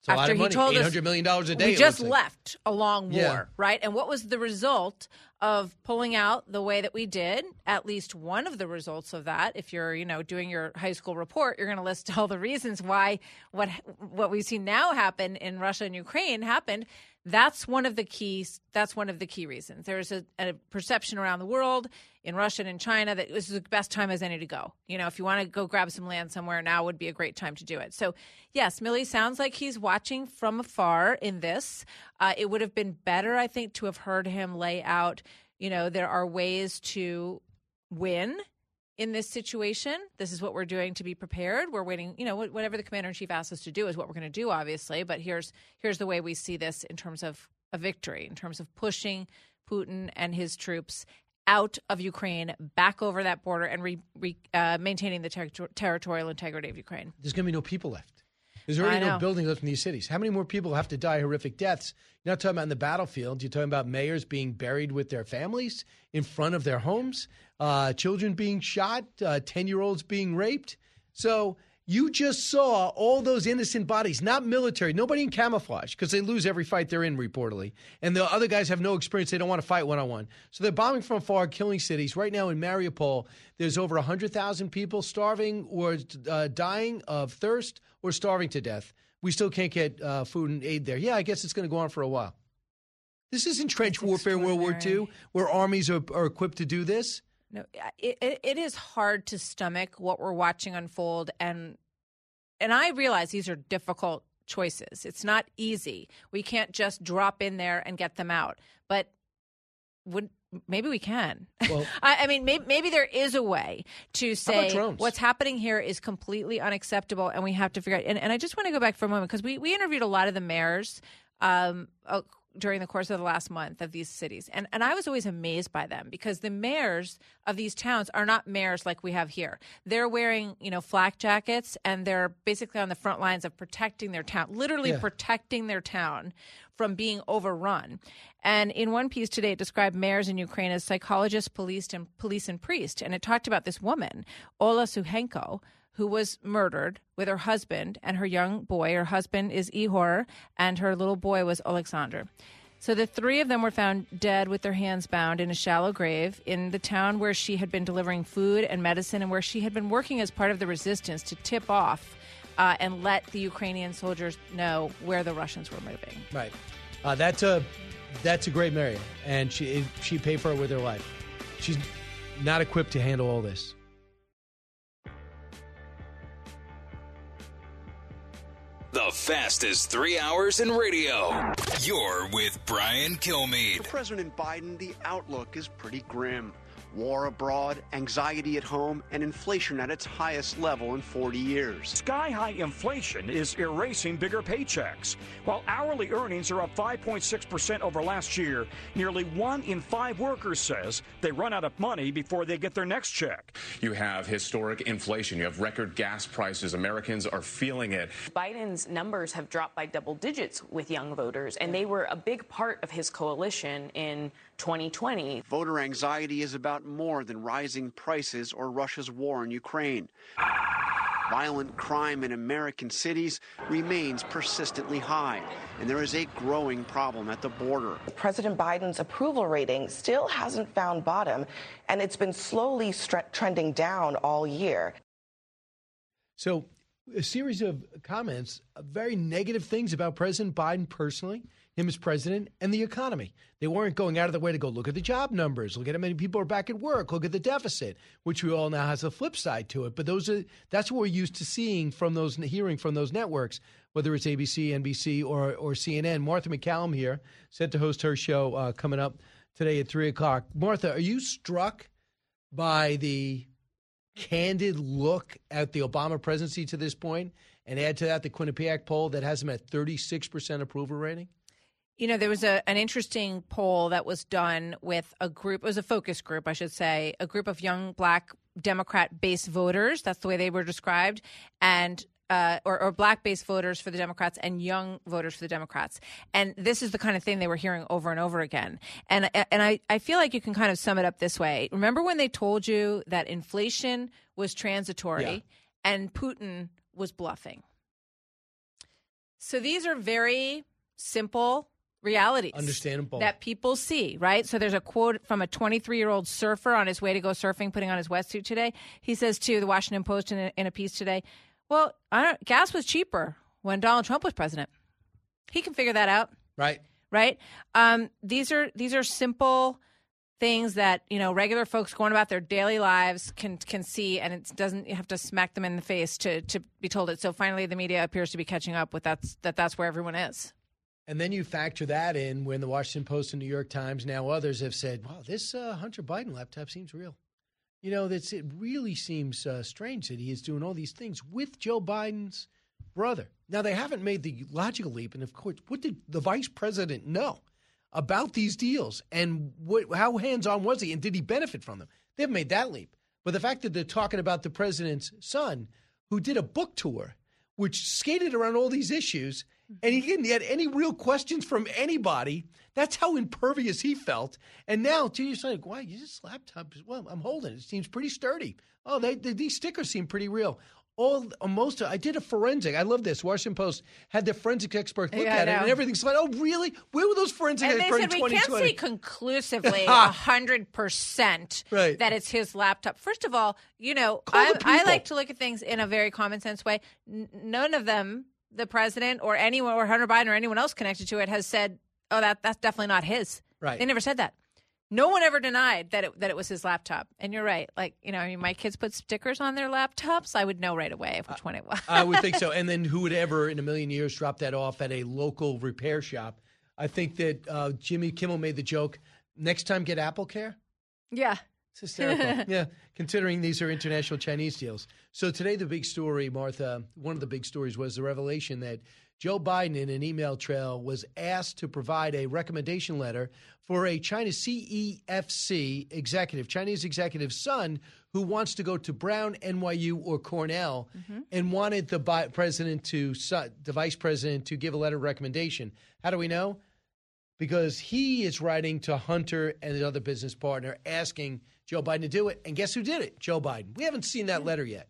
It's After of money, he told $800 us, million a day. We just left a long war, yeah. right? And what was the result of pulling out the way that we did? At least one of the results of that, if you're, you know, doing your high school report, you're going to list all the reasons why what what we see now happen in Russia and Ukraine happened that's one of the keys. That's one of the key reasons. There's a, a, perception around the world, in Russia and in China, that this is the best time as any to go. You know, if you want to go grab some land somewhere, now would be a great time to do it. So, yes, Milley sounds like he's watching from afar in this. Uh, it would have been better, I think, to have heard him lay out. You know, there are ways to win in this situation. This is what we're doing to be prepared. We're waiting, you know, whatever the commander in chief asks us to do is what we're going to do, obviously. But here's here's the way we see this in terms of a victory, in terms of pushing Putin and his troops out of Ukraine, back over that border, and re, re, uh, maintaining the ter- territorial integrity of Ukraine. There's going to be no people left. There's already no buildings left in these cities. How many more people have to die horrific deaths? You're not talking about in the battlefield. You're talking about mayors being buried with their families in front of their homes, uh, children being shot, 10 uh, year olds being raped. So you just saw all those innocent bodies, not military, nobody in camouflage, because they lose every fight they're in, reportedly. And the other guys have no experience. They don't want to fight one on one. So they're bombing from afar, killing cities. Right now in Mariupol, there's over 100,000 people starving or uh, dying of thirst or starving to death. We still can't get uh, food and aid there. Yeah, I guess it's going to go on for a while. This isn't trench warfare World War II, where armies are, are equipped to do this. No, it, it is hard to stomach what we're watching unfold, and and I realize these are difficult choices. It's not easy. We can't just drop in there and get them out, but would maybe we can. Well, I, I, mean, maybe, maybe, there is a way to say what's happening here is completely unacceptable, and we have to figure out. And, and I just want to go back for a moment because we we interviewed a lot of the mayors. Um, during the course of the last month of these cities. And and I was always amazed by them because the mayors of these towns are not mayors like we have here. They're wearing, you know, flak jackets and they're basically on the front lines of protecting their town, literally yeah. protecting their town from being overrun. And in one piece today, it described mayors in Ukraine as psychologists, police, and police and priest. And it talked about this woman, Olga Sukhenko, who was murdered with her husband and her young boy. Her husband is Ihor, and her little boy was Alexander. So the three of them were found dead with their hands bound in a shallow grave in the town where she had been delivering food and medicine and where she had been working as part of the resistance to tip off uh, and let the Ukrainian soldiers know where the Russians were moving. Right. Uh, that's a that's a great Mary, and she she paid for it with her life. She's not equipped to handle all this. The fastest three hours in radio. You're with Brian Kilmeade. For President Biden, the outlook is pretty grim. War abroad, anxiety at home, and inflation at its highest level in 40 years. Sky high inflation is erasing bigger paychecks. While hourly earnings are up 5.6% over last year, nearly one in five workers says they run out of money before they get their next check. You have historic inflation, you have record gas prices. Americans are feeling it. Biden's numbers have dropped by double digits with young voters, and they were a big part of his coalition in 2020. Voter anxiety is about more than rising prices or Russia's war in Ukraine. Violent crime in American cities remains persistently high, and there is a growing problem at the border. President Biden's approval rating still hasn't found bottom, and it's been slowly stre- trending down all year. So, a series of comments, uh, very negative things about President Biden personally, him as president, and the economy. They weren't going out of their way to go look at the job numbers, look at how many people are back at work, look at the deficit, which we all know has a flip side to it. But those are that's what we're used to seeing from those hearing from those networks, whether it's ABC, NBC, or or CNN. Martha MacCallum here, set to host her show uh, coming up today at three o'clock. Martha, are you struck by the candid look at the Obama presidency to this point, and add to that the Quinnipiac poll that has him at 36% approval rating? You know, there was a, an interesting poll that was done with a group, it was a focus group, I should say, a group of young black Democrat based voters. That's the way they were described. And uh, or, or black based voters for the Democrats and young voters for the Democrats. And this is the kind of thing they were hearing over and over again. And, and I, I feel like you can kind of sum it up this way. Remember when they told you that inflation was transitory Yeah. and Putin was bluffing? So these are very simple realities Understandable. that people see, right? So there's a quote from a 23 year old surfer on his way to go surfing, putting on his wetsuit today. He says to the Washington Post in a, in a piece today, "Well, I don't, gas was cheaper when Donald Trump was president. He can figure that out, Right. right? Um, these are these are simple." Things that you know, regular folks going about their daily lives can can see, and it doesn't you have to smack them in the face to to be told it. So finally, the media appears to be catching up with that's that that's where everyone is. And then you factor that in when the Washington Post and New York Times, now others, have said, wow, this uh, Hunter Biden laptop seems real. You know, that's, it really seems uh, strange that he is doing all these things with Joe Biden's brother. Now, they haven't made the logical leap. And of course, what did the vice president know about these deals? And what, how hands on was he? And did he benefit from them? They haven't made that leap. But the fact that they're talking about the president's son, who did a book tour, which skated around all these issues, and he didn't get any real questions from anybody. That's how impervious he felt. And now, to your son, why this laptop? Well, I'm holding it. It seems pretty sturdy. Oh, they, they, these stickers seem pretty real. All most, I did a forensic. I love this. Washington Post had their forensic expert look Yeah, at it, and everything's like, oh, really? Where were those forensic And they said we can't 2020? say conclusively hundred percent Right. that it's his laptop. First of all, you know, I, I like to look at things in a very common sense way. N- none of them, the president or anyone or Hunter Biden or anyone else connected to it, has said, "Oh, that that's definitely not his." Right. They never said that. No one ever denied that it, that it was his laptop. And you're right. Like you know, I mean, my kids put stickers on their laptops. I would know right away which one it was. I would think so. And then who would ever in a million years drop that off at a local repair shop? I think that uh, Jimmy Kimmel made the joke. Next time, get Apple Care. yeah. It's hysterical. yeah, considering these are international Chinese deals. So today, the big story, Martha, one of the big stories was the revelation that Joe Biden, in an email trail, was asked to provide a recommendation letter for a China CEFC executive, Chinese executive's son, who wants to go to Brown, NYU, or Cornell, mm-hmm. and wanted the bi- president to, the vice president, to give a letter of recommendation. How do we know? because he is writing to Hunter and his other business partner asking Joe Biden to do it. And guess who did it? Joe Biden. We haven't seen that hmm. letter yet.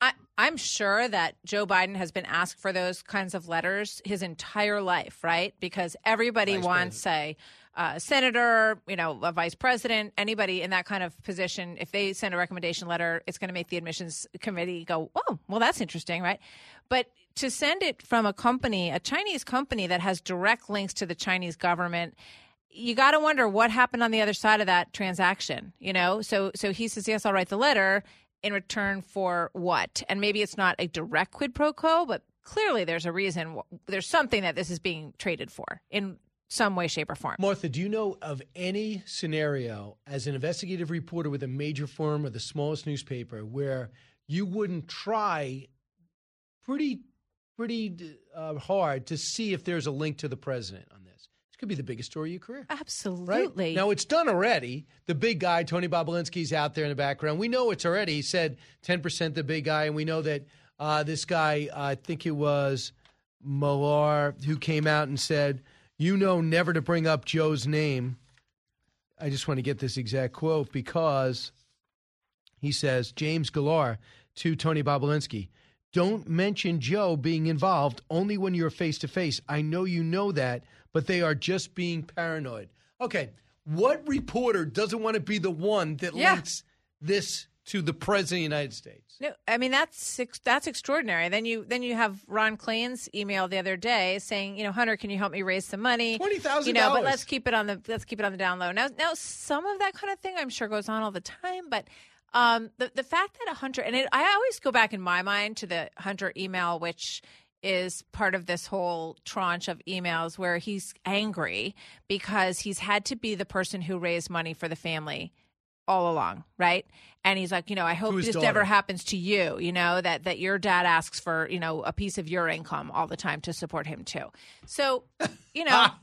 I, I'm sure that Joe Biden has been asked for those kinds of letters his entire life, right? Because everybody Vice wants, say, uh, a senator, you know, a vice president, anybody in that kind of position. If they send a recommendation letter, it's going to make the admissions committee go, "Oh, well, that's interesting, right?" But to send it from a company, a Chinese company that has direct links to the Chinese government, you got to wonder what happened on the other side of that transaction. You know, so so he says, "Yes, I'll write the letter." In return for what? And maybe it's not a direct quid pro quo, but clearly there's a reason. There's something that this is being traded for in some way, shape, or form. Martha, do you know of any scenario as an investigative reporter with a major firm or the smallest newspaper where you wouldn't try pretty, pretty uh, hard to see if there's a link to the president on this? This could be the biggest story of your career. Absolutely. Now it's done already. The big guy, Tony Bobulinski's out there in the background. We know it's already. He said 10% the big guy, and we know that uh, this guy, uh, I think it was Millar, who came out and said, You know, never to bring up Joe's name. I just want to get this exact quote because he says, James Gilliar to Tony Bobolinsky, don't mention Joe being involved only when you're face to face. I know you know that, but they are just being paranoid. Okay, what reporter doesn't want to be the one that Yeah. links this to the president of the United States? No, I mean that's that's extraordinary. Then you then you have Ron Klain's email the other day saying, you know, Hunter, can you help me raise some money? Twenty thousand You know, but let's keep it on the let's keep it on the down low. Now, now some of that kind of thing I'm sure goes on all the time, but um, the the fact that a Hunter and it, I always go back in my mind to the Hunter email, which is part of this whole tranche of emails where he's angry because he's had to be the person who raised money for the family all along, right? And he's like, you know, I hope this daughter. never happens to you, you know, that that your dad asks for, you know, a piece of your income all the time to support him too. So, you know, ah.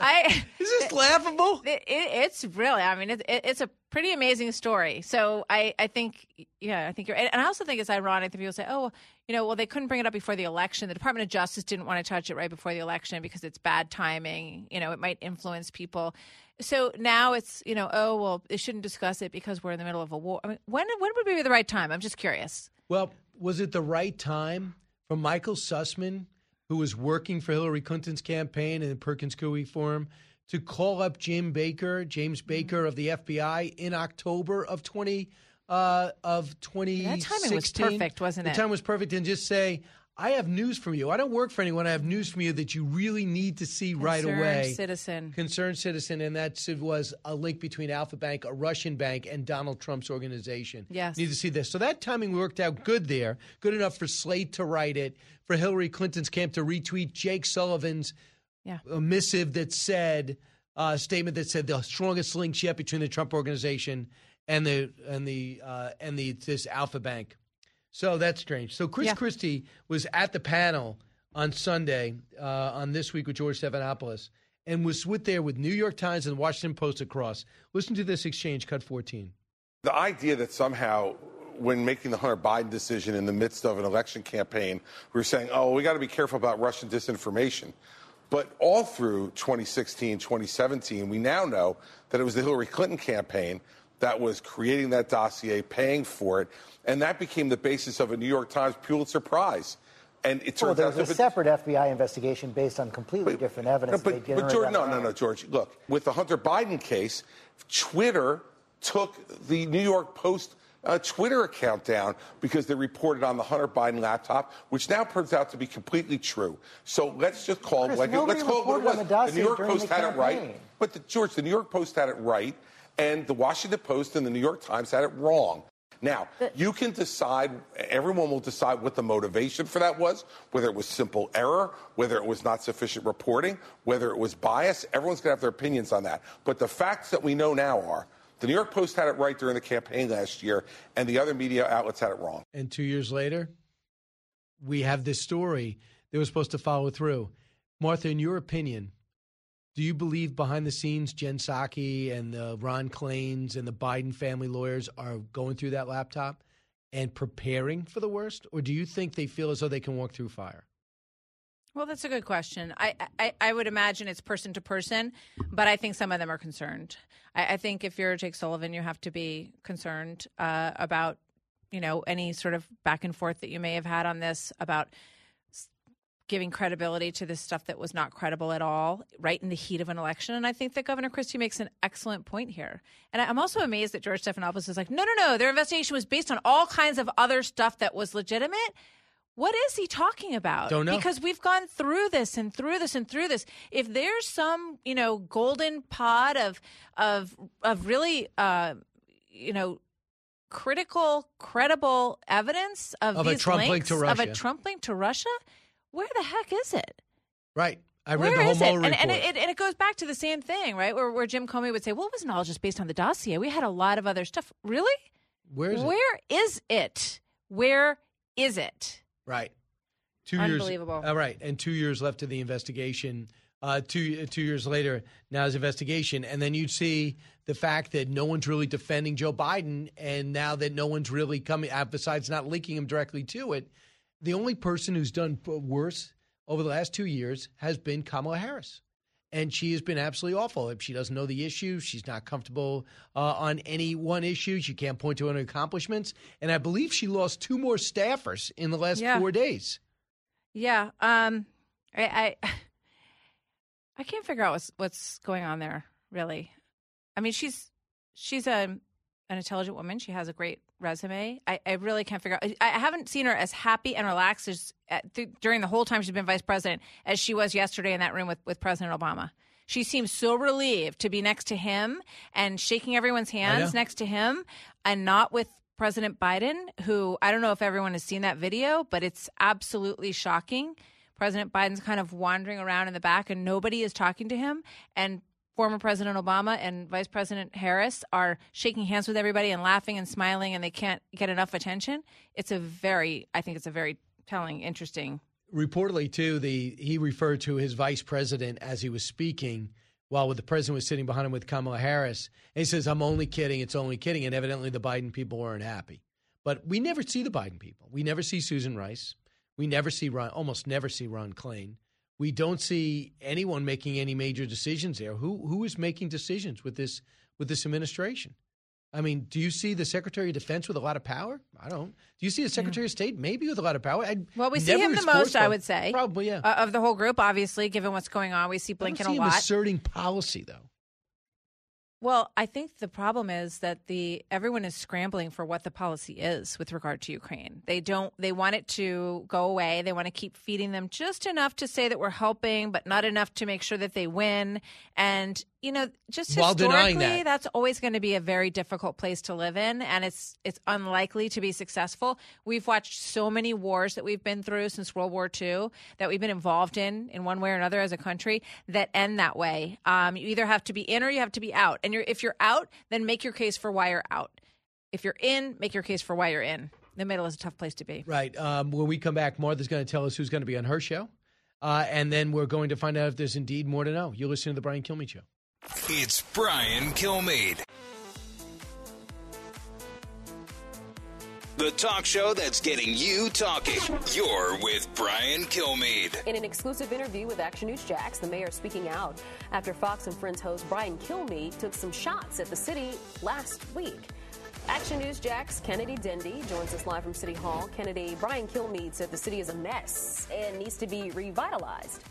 I Is this laughable? It, it, it's really, I mean, it, it, it's a pretty amazing story. So I, I think, yeah, I think you're, and I also think it's ironic that people say, oh, you know, well, they couldn't bring it up before the election. The Department of Justice didn't want to touch it right before the election because it's bad timing. You know, it might influence people. So now it's, you know, oh, well, they shouldn't discuss it because we're in the middle of a war. I mean, when, when would be the right time? I'm just curious. Well, was it the right time for Michael Sussmann, who was working for Hillary Clinton's campaign and the Perkins Coie Forum, to call up Jim Baker, James Baker of the FBI, in October of twenty uh, of twenty? That timing was perfect, wasn't it? the time was perfect, and just say. I have news from you. I don't work for anyone. I have news from you that you really need to see right Concerned away. citizen. Concerned citizen, and that was a link between Alfa Bank, a Russian bank, and Donald Trump's organization. Yes. Need to see this. So that timing worked out good there. Good enough for Slate to write it, for Hillary Clinton's camp to retweet Jake Sullivan's Yeah. a missive that said uh, statement that said the strongest links yet between the Trump organization and the and the uh, and the this Alfa Bank. So that's strange. So Chris Yeah. Christie was at the panel on Sunday uh, on this week with George Stephanopoulos and was with there with New York Times and Washington Post across. Listen to this exchange, cut 14. The idea that somehow, when making the Hunter Biden decision in the midst of an election campaign, we were saying, oh, we got to be careful about Russian disinformation. But all through 2016, 2017, we now know that it was the Hillary Clinton campaign that was creating that dossier, paying for it, and that became the basis of a New York Times Pulitzer Prize. And it Well, turns there out was a separate FBI investigation based on completely different evidence. no, They but, but George, no, no, no, George. Look, with the Hunter Biden case, Twitter took the New York Post uh, Twitter account down because they reported on the Hunter Biden laptop, which now turns out to be completely true. So let's just call Chris, it like let's call it what it was. the dossier New York Post the had it right, but the, George, the New York Post had it right, and the Washington Post and the New York Times had it wrong. Now, you can decide, everyone will decide what the motivation for that was, whether it was simple error, whether it was not sufficient reporting, whether it was bias. Everyone's going to have their opinions on that. But the facts that we know now are the New York Post had it right during the campaign last year, and the other media outlets had it wrong. And two years later, we have this story that was supposed to follow through. Martha, in your opinion, do you believe behind the scenes Jen Psaki and the Ron Klains and the Biden family lawyers are going through that laptop and preparing for the worst? Or do you think they feel as though they can walk through fire? Well, that's a good question. I, I, I would imagine it's person to person, but I think some of them are concerned. I, I think if you're Jake Sullivan, you have to be concerned uh, about, you know, any sort of back and forth that you may have had on this about giving credibility to this stuff that was not credible at all, right in the heat of an election. And I think that Governor Christie makes an excellent point here. And I'm also amazed that George Stephanopoulos is like, no, no, no, their investigation was based on all kinds of other stuff that was legitimate. What is he talking about? Don't know. Because we've gone through this and through this and through this. If there's some, you know, golden pod of of of really, uh, you know, critical, credible evidence of, Of a these Trump link links to of a Russia. Trump link to Russia, where the heck is it? Right. I read Where the whole is it? And, and it, and it goes back to the same thing, right? Where, where Jim Comey would say, "Well, it wasn't all just based on the dossier. We had a lot of other stuff." Really? Where is it? Where is it? Where is it? Right. Two Unbelievable. years. All right, and two years left to the investigation. Uh, two two years later, now his investigation, and then you'd see the fact that no one's really defending Joe Biden, and now that no one's really coming, uh, besides not linking him directly to it, the only person who's done worse over the last two years has been Kamala Harris. And she has been absolutely awful. If she doesn't know the issue, she's not comfortable uh, on any one issue. She can't point to any accomplishments. And I believe she lost two more staffers in the last Yeah. four days. Yeah. Um. I. I, I can't figure out what's what's going on there. Really. I mean, she's she's a an intelligent woman. She has a great resume. I, I really can't figure out. I, haven't seen her as happy and relaxed as th- during the whole time she's been vice president as she was yesterday in that room with with President Obama. She seems so relieved to be next to him and shaking everyone's hands next to him, and not with President Biden, who I don't know if everyone has seen that video, but it's absolutely shocking. President Biden's kind of wandering around in the back and nobody is talking to him. And former President Obama and Vice President Harris are shaking hands with everybody and laughing and smiling, and they can't get enough attention. It's a very, I think it's a very telling, interesting. Reportedly, too, the he referred to his vice president as he was speaking while the president was sitting behind him with Kamala Harris. And he says, I'm only kidding. It's only kidding. And evidently, the Biden people weren't happy. But we never see the Biden people. We never see Susan Rice. We never see Ron, almost never see Ron Klain. We don't see anyone making any major decisions there. Who who is making decisions with this with this administration? I mean, do you see the Secretary of Defense with a lot of power? I don't. Do you see the Secretary of State maybe with a lot of power? I Well, we see him the most, I would say. Probably, yeah. Uh, of the whole group, obviously, given what's going on. We see I don't Blinken see a him lot. asserting policy, though. Well, I think the problem is that the everyone is scrambling for what the policy is with regard to Ukraine. They don't they want it to go away. They want to keep feeding them just enough to say that we're helping, but not enough to make sure that they win. And you know, just While historically, that. that's always going to be a very difficult place to live in, and it's it's unlikely to be successful. We've watched so many wars that we've been through since World War II that we've been involved in in one way or another as a country that end that way. Um, you either have to be in or you have to be out, and you're, if you're out, then make your case for why you're out. If you're in, make your case for why you're in. The middle is a tough place to be. Right. Um, when we come back, Martha's going to tell us who's going to be on her show. Uh, and then we're going to find out if there's indeed more to know. You're listening to The Brian Kilmeade Show. It's Brian Kilmeade. The talk show that's getting you talking. You're with Brian Kilmeade. In an exclusive interview with Action News Jax, the mayor speaking out after Fox and Friends host Brian Kilmeade took some shots at the city last week. Action News Jax Kennedy Dendy joins us live from City Hall. Kennedy, Brian Kilmeade said the city is a mess and needs to be revitalized.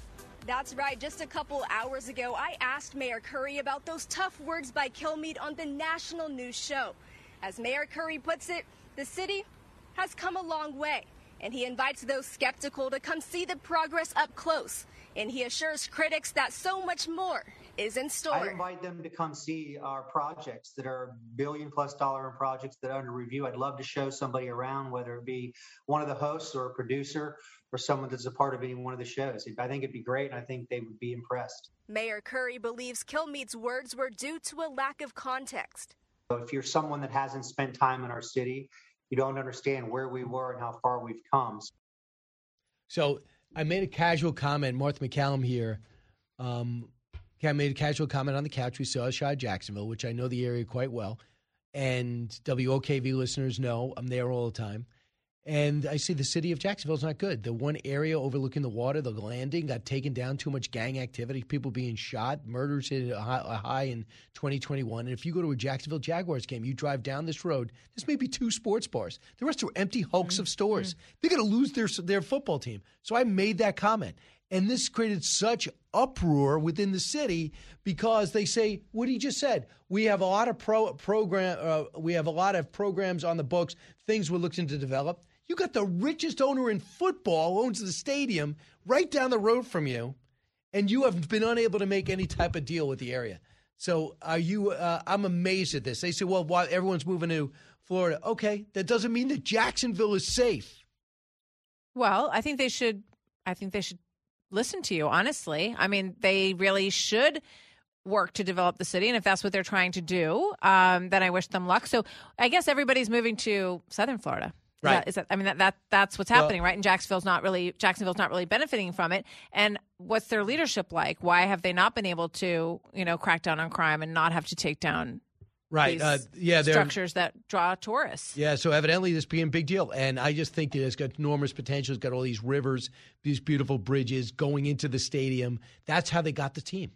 That's right. Just a couple hours ago, I asked Mayor Curry about those tough words by Kilmeade on the national news show. As Mayor Curry puts it, the city has come a long way, and he invites those skeptical to come see the progress up close. And he assures critics that so much more is in store. I invite them to come see our projects that are billion plus dollar projects that are under review. I'd love to show somebody around, whether it be one of the hosts or a producer or someone that's a part of any one of the shows. I think it'd be great, and I think they would be impressed. Mayor Curry believes Kilmeade's words were due to a lack of context. So if you're someone that hasn't spent time in our city, you don't understand where we were and how far we've come. So I made a casual comment. Martha MacCallum here. Um, I made a casual comment on the couch. We saw a shot of Jacksonville, which I know the area quite well. And WOKV listeners know I'm there all the time. And I see the city of Jacksonville is not good. The one area overlooking the water, the landing, got taken down. Too much gang activity, people being shot, murders hit a high, a high in 2021. And if you go to a Jacksonville Jaguars game, you drive down this road. There's maybe two sports bars. The rest are empty hulks of stores. They're going to lose their their football team. So I made that comment, and this created such uproar within the city because they say what he just said. We have a lot of pro program. Uh, we have a lot of programs on the books. Things we're looking to develop. You got the richest owner in football owns the stadium right down the road from you, and you have been unable to make any type of deal with the area. So are you? Uh, I'm amazed at this. They say, well, why everyone's moving to Florida? Okay, that doesn't mean that Jacksonville is safe. Well, I think they should. I think they should listen to you, honestly. I mean, they really should work to develop the city. And if that's what they're trying to do, um, then I wish them luck. So I guess everybody's moving to Southern Florida. Right. That, is that, I mean, that, that that's what's Well- happening, right? And Jacksonville's not really Jacksonville's not really benefiting from it. And what's their leadership like? Why have they not been able to, you know, crack down on crime and not have to take down Right. Uh, yeah, structures that draw tourists? Yeah, so evidently this being a big deal. And I just think that it's got enormous potential. It's got all these rivers, these beautiful bridges going into the stadium. That's how they got the team.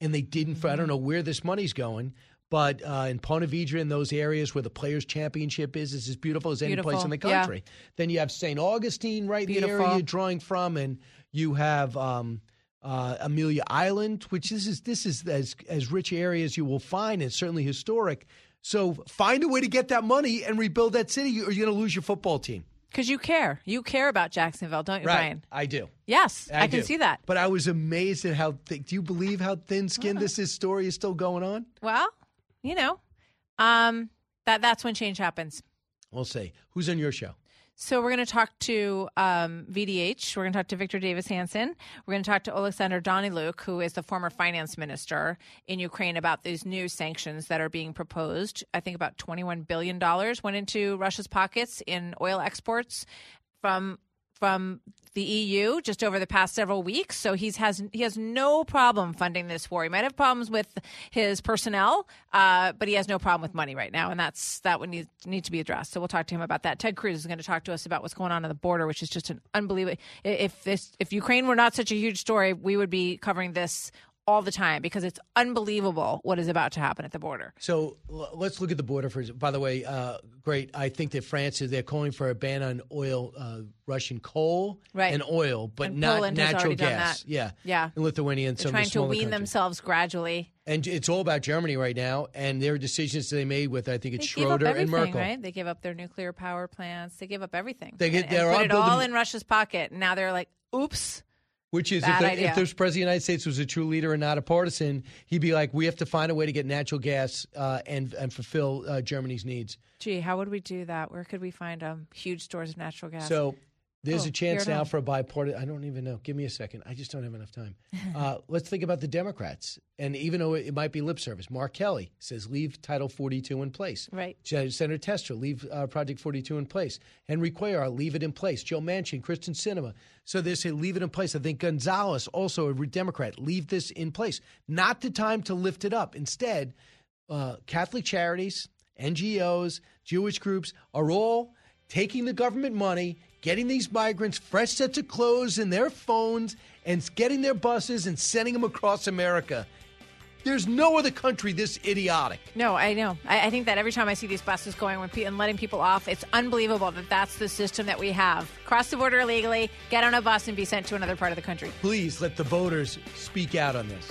And they didn't, for I don't know where this money's going, but uh, in Ponte Vedra, in those areas where the Players' Championship is, is as beautiful as any place in the Beautiful, yeah. country. Then you have St. Augustine right in the area you're drawing from, and you have. Um, uh, Amelia Island, which this is this is as as rich area as you will find, and certainly historic. So find a way to get that money and rebuild that city, or you're going to lose your football team. Because you care. You care about Jacksonville, don't you, Brian? I do. Yes, I, can do. see that. But I was amazed at how thick. Do you believe how thin-skinned this, this story is still going on? Well, you know, um, that that's when change happens. We'll see. Who's on your show? So we're going to talk to um, VDH. We're going to talk to Victor Davis Hanson. We're going to talk to Alexander Daniluk, who is the former finance minister in Ukraine, about these new sanctions that are being proposed. I think about $21 billion went into Russia's pockets in oil exports from from the EU just over the past several weeks. So he's has he has no problem funding this war. He might have problems with his personnel, uh, but he has no problem with money right now, and that's that would need need to be addressed. So we'll talk to him about that. Ted Cruz is going to talk to us about what's going on at the border, which is just an unbelievable. If this if Ukraine were not such a huge story, we would be covering this all the time because it's unbelievable what is about to happen at the border. So l- let's look at the border for. By the way, uh, great. I think that France is they're calling for a ban on oil, uh, Russian coal Right. and oil, but And not Poland natural gas. that. Yeah, Yeah. And Lithuania and They're some trying to wean countries. themselves gradually. And it's all about Germany right now, and their decisions they made with I think it's Schroeder and Merkel. right? They gave up their nuclear power plants. They gave up everything. They get- and, and they're put all it all in Russia's pocket. And now they're like, oops. Which is, if, Bad the, if this president of the United States was a true leader and not a partisan, he'd be like, we have to find a way to get natural gas uh, and and fulfill uh, Germany's needs. Gee, how would we do that? Where could we find um, huge stores of natural gas? So there's Oh, a chance now for a bipartisan. I don't even know. Give me a second. I just don't have enough time. Uh, let's think about the Democrats. And even though it might be lip service, Mark Kelly says leave Title 42 in place. Right. Sen- Senator Tester, leave uh, Project 42 in place. Henry Cuellar, leave it in place. Joe Manchin, Kyrsten Sinema. So they say leave it in place. I think Gonzalez, also a Democrat, leave this in place. Not the time to lift it up. Instead, uh, Catholic charities, NGOs, Jewish groups are all taking the government money, getting these migrants fresh sets of clothes in their phones, and getting their buses and sending them across America. There's no other country this idiotic. No, I know. I, I think that every time I see these buses going pe- and letting people off, it's unbelievable that that's the system that we have. Cross the border illegally, get on a bus, and be sent to another part of the country. Please let the voters speak out on this.